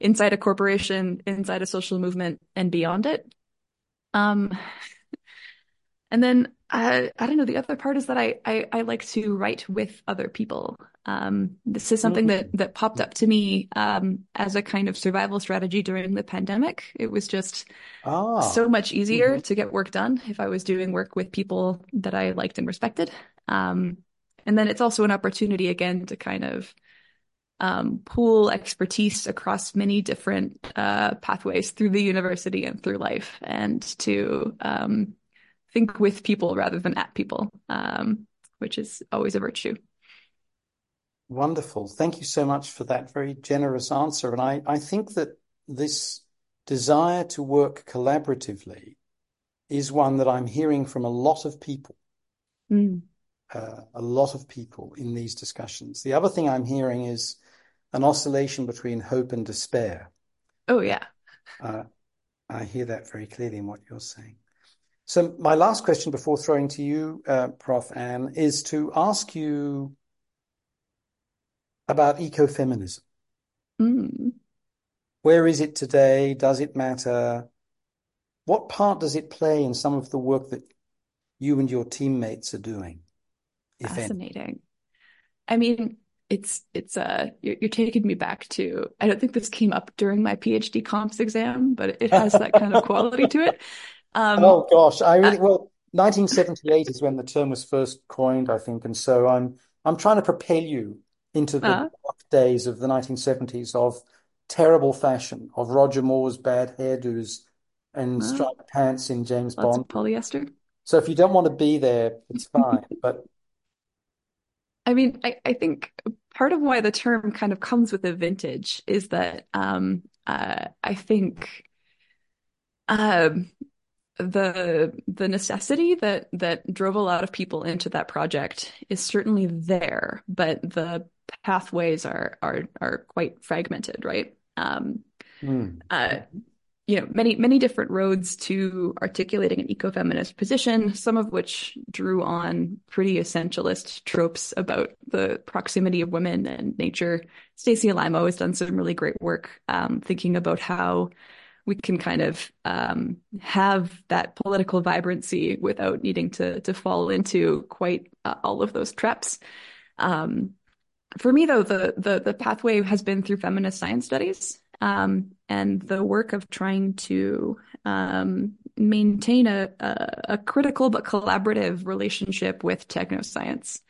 inside a corporation, inside a social movement, and beyond it. Um, and then uh, I don't know. The other part is that I, I, I like to write with other people. Um, this is something that that popped up to me um, as a kind of survival strategy during the pandemic. It was just Ah, so much easier mhm. to get work done if I was doing work with people that I liked and respected. Um, and then it's also an opportunity again to kind of um, pool expertise across many different uh, pathways through the university and through life, and to um, think with people rather than at people, um, which is always a virtue. Wonderful. Thank you so much for that very generous answer. And I, I think that this desire to work collaboratively is one that I'm hearing from a lot of people, Mm. uh, a lot of people in these discussions. The other thing I'm hearing is an oscillation between hope and despair. Oh yeah. Uh, I hear that very clearly in what you're saying. So my last question before throwing to you, uh, Prof. Anne, is to ask you about ecofeminism. Mm. Where is it today? Does it matter? What part does it play in some of the work that you and your teammates are doing, if any? Fascinating. I mean, it's it's uh you're, you're taking me back to I don't think this came up during my PhD comps exam, but it has that kind of quality to it. Um, Oh gosh, I uh, really well, 1978 is when the term was first coined, I think, and so I'm I'm trying to propel you into the uh, dark days of the 1970s of terrible fashion, of Roger Moore's bad hairdos and uh, striped pants in James Bond. polyester. So if you don't want to be there, it's fine. But I mean, I, I think part of why the term kind of comes with a vintage is that um, uh, I think um, the the necessity that that drove a lot of people into that project is certainly there, but the pathways are are are quite fragmented, right? Um, hmm. uh, you know, many, many different roads to articulating an ecofeminist position, some of which drew on pretty essentialist tropes about the proximity of women and nature. Stacy Alaimo has done some really great work um, thinking about how we can kind of um, have that political vibrancy without needing to to fall into quite uh, all of those traps. Um, for me, though, the the the pathway has been through feminist science studies um, and the work of trying to um, maintain a, a, a critical but collaborative relationship with technoscience,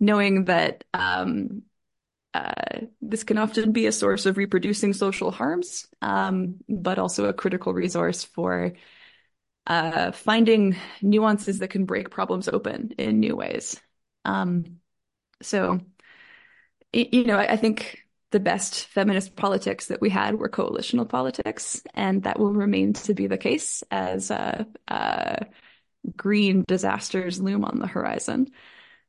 knowing that um, uh, this can often be a source of reproducing social harms, um, but also a critical resource for uh, finding nuances that can break problems open in new ways. Um, so, you know, I think the best feminist politics that we had were coalitional politics, and that will remain to be the case as uh, uh, green disasters loom on the horizon.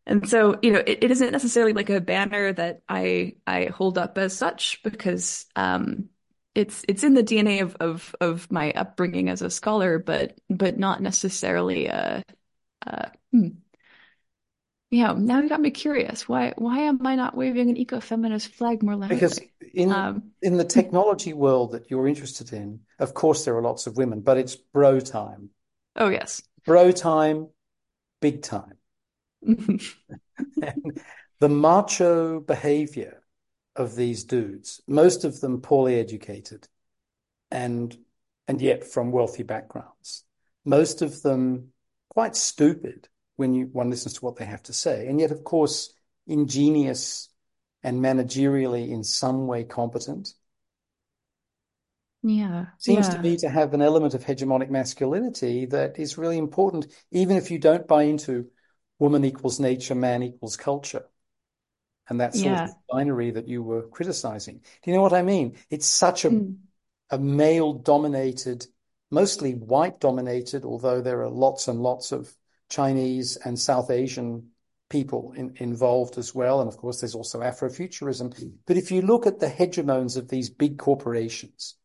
And so, you know, it, it isn't necessarily like a banner that I I hold up as such because um, it's it's in the DNA of of of my upbringing as a scholar, but but not necessarily a, a hmm. Yeah, now you got me curious. Why why am I not waving an ecofeminist flag more loudly? because in Um, in the technology world that you're interested in, of course there are lots of women, but it's bro time. oh yes. Bro time, big time. The macho behavior of these dudes, most of them poorly educated and and yet from wealthy backgrounds. Most of them quite stupid when you one listens to what they have to say, and yet of course ingenious and managerially in some way competent. Yeah, Seems to yeah, me to have an element of hegemonic masculinity that is really important, even if you don't buy into woman equals nature, man equals culture. and that sort of binary that you were criticizing. Do you know what I mean? It's such a, Mm. a male dominated, mostly white dominated, although there are lots and lots of Chinese and South Asian people in, involved as well. And of course, there's also Afrofuturism. But if you look at the hegemons of these big corporations,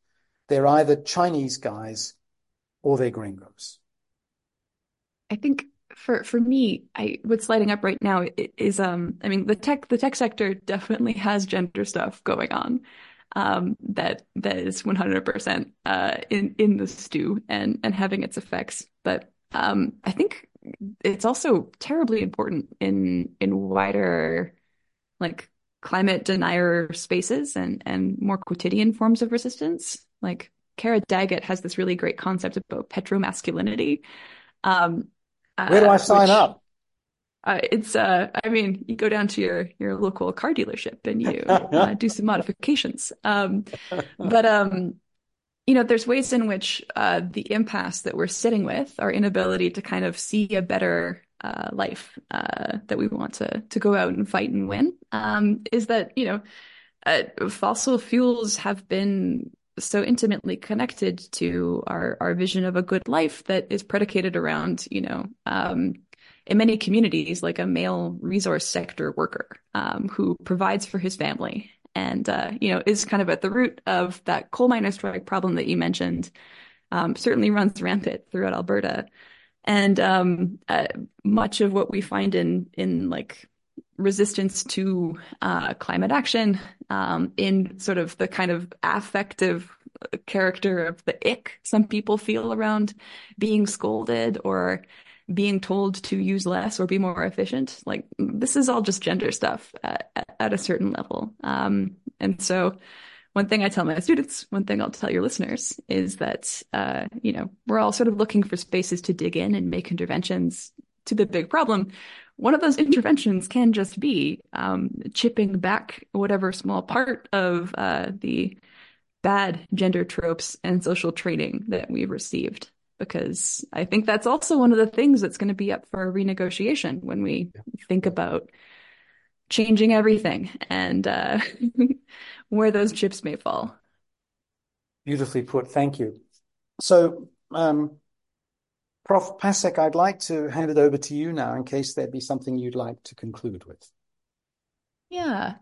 they're either Chinese guys or they're gringos. I think for for me, I what's lighting up right now is um I mean the tech the tech sector definitely has gender stuff going on. Um, that that is 100% uh, in in the stew and and having its effects. But um, I think it's also terribly important in in wider like climate denier spaces and and more quotidian forms of resistance. Like Cara Daggett has this really great concept about petromasculinity. Um, Where do I sign which, up? Uh, it's uh, I mean, you go down to your your local car dealership and you uh, do some modifications. Um, but um, you know, there's ways in which uh, the impasse that we're sitting with, our inability to kind of see a better uh, life uh, that we want to to go out and fight and win, um, is that you know, uh, fossil fuels have been so intimately connected to our our vision of a good life that is predicated around you know. Um, in many communities, like a male resource sector worker um, who provides for his family and uh, you know is kind of at the root of that coal miner strike problem that you mentioned. Um, certainly runs rampant throughout Alberta, and um, uh, much of what we find in in like resistance to uh, climate action, um, in sort of the kind of affective character of the ick some people feel around being scolded or being told to use less or be more efficient. Like this is all just gender stuff at, at a certain level. Um, and so one thing I tell my students, one thing I'll tell your listeners is that, uh, you know, we're all sort of looking for spaces to dig in and make interventions to the big problem. One of those interventions can just be um, chipping back whatever small part of uh, the bad gender tropes and social training that we've received because I think that's also one of the things that's going to be up for renegotiation when we think about changing everything and uh, where those chips may fall. Beautifully put. Thank you. So, um, Prof. Pasek, I'd like to hand it over to you now in case there'd be something you'd like to conclude with. Yeah.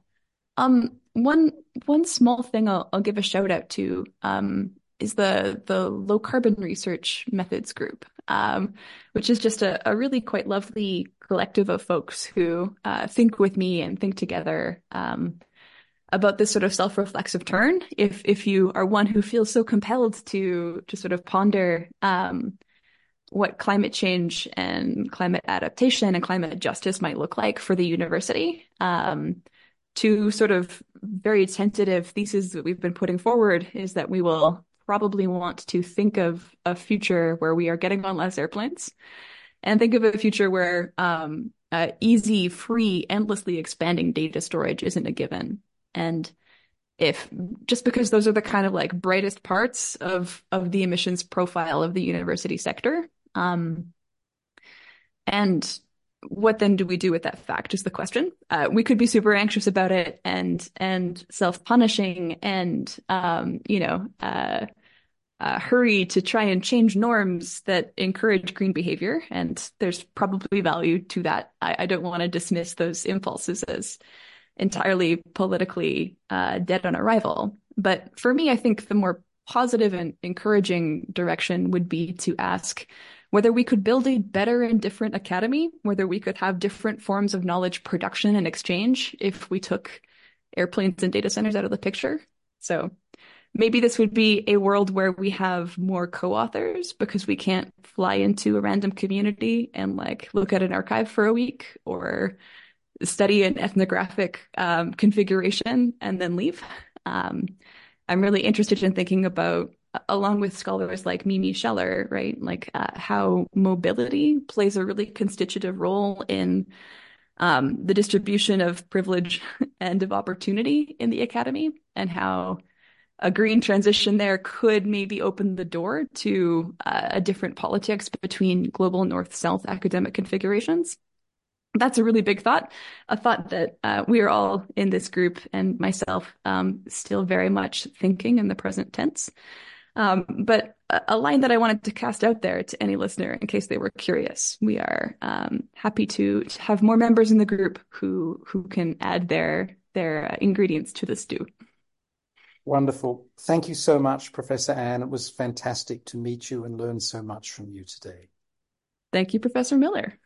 Um, one one small thing I'll, I'll give a shout out to um, is the the low carbon research methods group, um, which is just a, a, really quite lovely collective of folks who uh, think with me and think together um, about this sort of self reflexive turn. If if you are one who feels so compelled to to sort of ponder um, what climate change and climate adaptation and climate justice might look like for the university. Um, two sort of very tentative theses that we've been putting forward is that we will probably want to think of a future where we are getting on less airplanes and think of a future where um, uh, easy, free, endlessly expanding data storage isn't a given. And if just because those are the kind of like brightest parts of of the emissions profile of the university sector, um, and what then do we do with that fact is the question. Uh, we could be super anxious about it and and self punishing and um, you know uh, uh, hurry to try and change norms that encourage green behavior. And there's probably value to that. I, I don't want to dismiss those impulses as entirely politically uh, dead on arrival. But for me, I think the more positive and encouraging direction would be to ask whether we could build a better and different academy, whether we could have different forms of knowledge production and exchange if we took airplanes and data centers out of the picture. So maybe this would be a world where we have more co-authors because we can't fly into a random community and like look at an archive for a week or study an ethnographic um, configuration and then leave. Um, I'm really interested in thinking about, along with scholars like Mimi Sheller, right, like uh, how mobility plays a really constitutive role in um, the distribution of privilege and of opportunity in the academy, and how a green transition there could maybe open the door to uh, a different politics between global north-south academic configurations. That's a really big thought, a thought that uh, we are all in this group and myself um, still very much thinking in the present tense. Um, but a line that I wanted to cast out there to any listener in case they were curious. We are um, happy to, to, have more members in the group who who can add their their uh, ingredients to the stew. Wonderful. Thank you so much, Professor Anne. It was fantastic to meet you and learn so much from you today. Thank you, Professor Miller.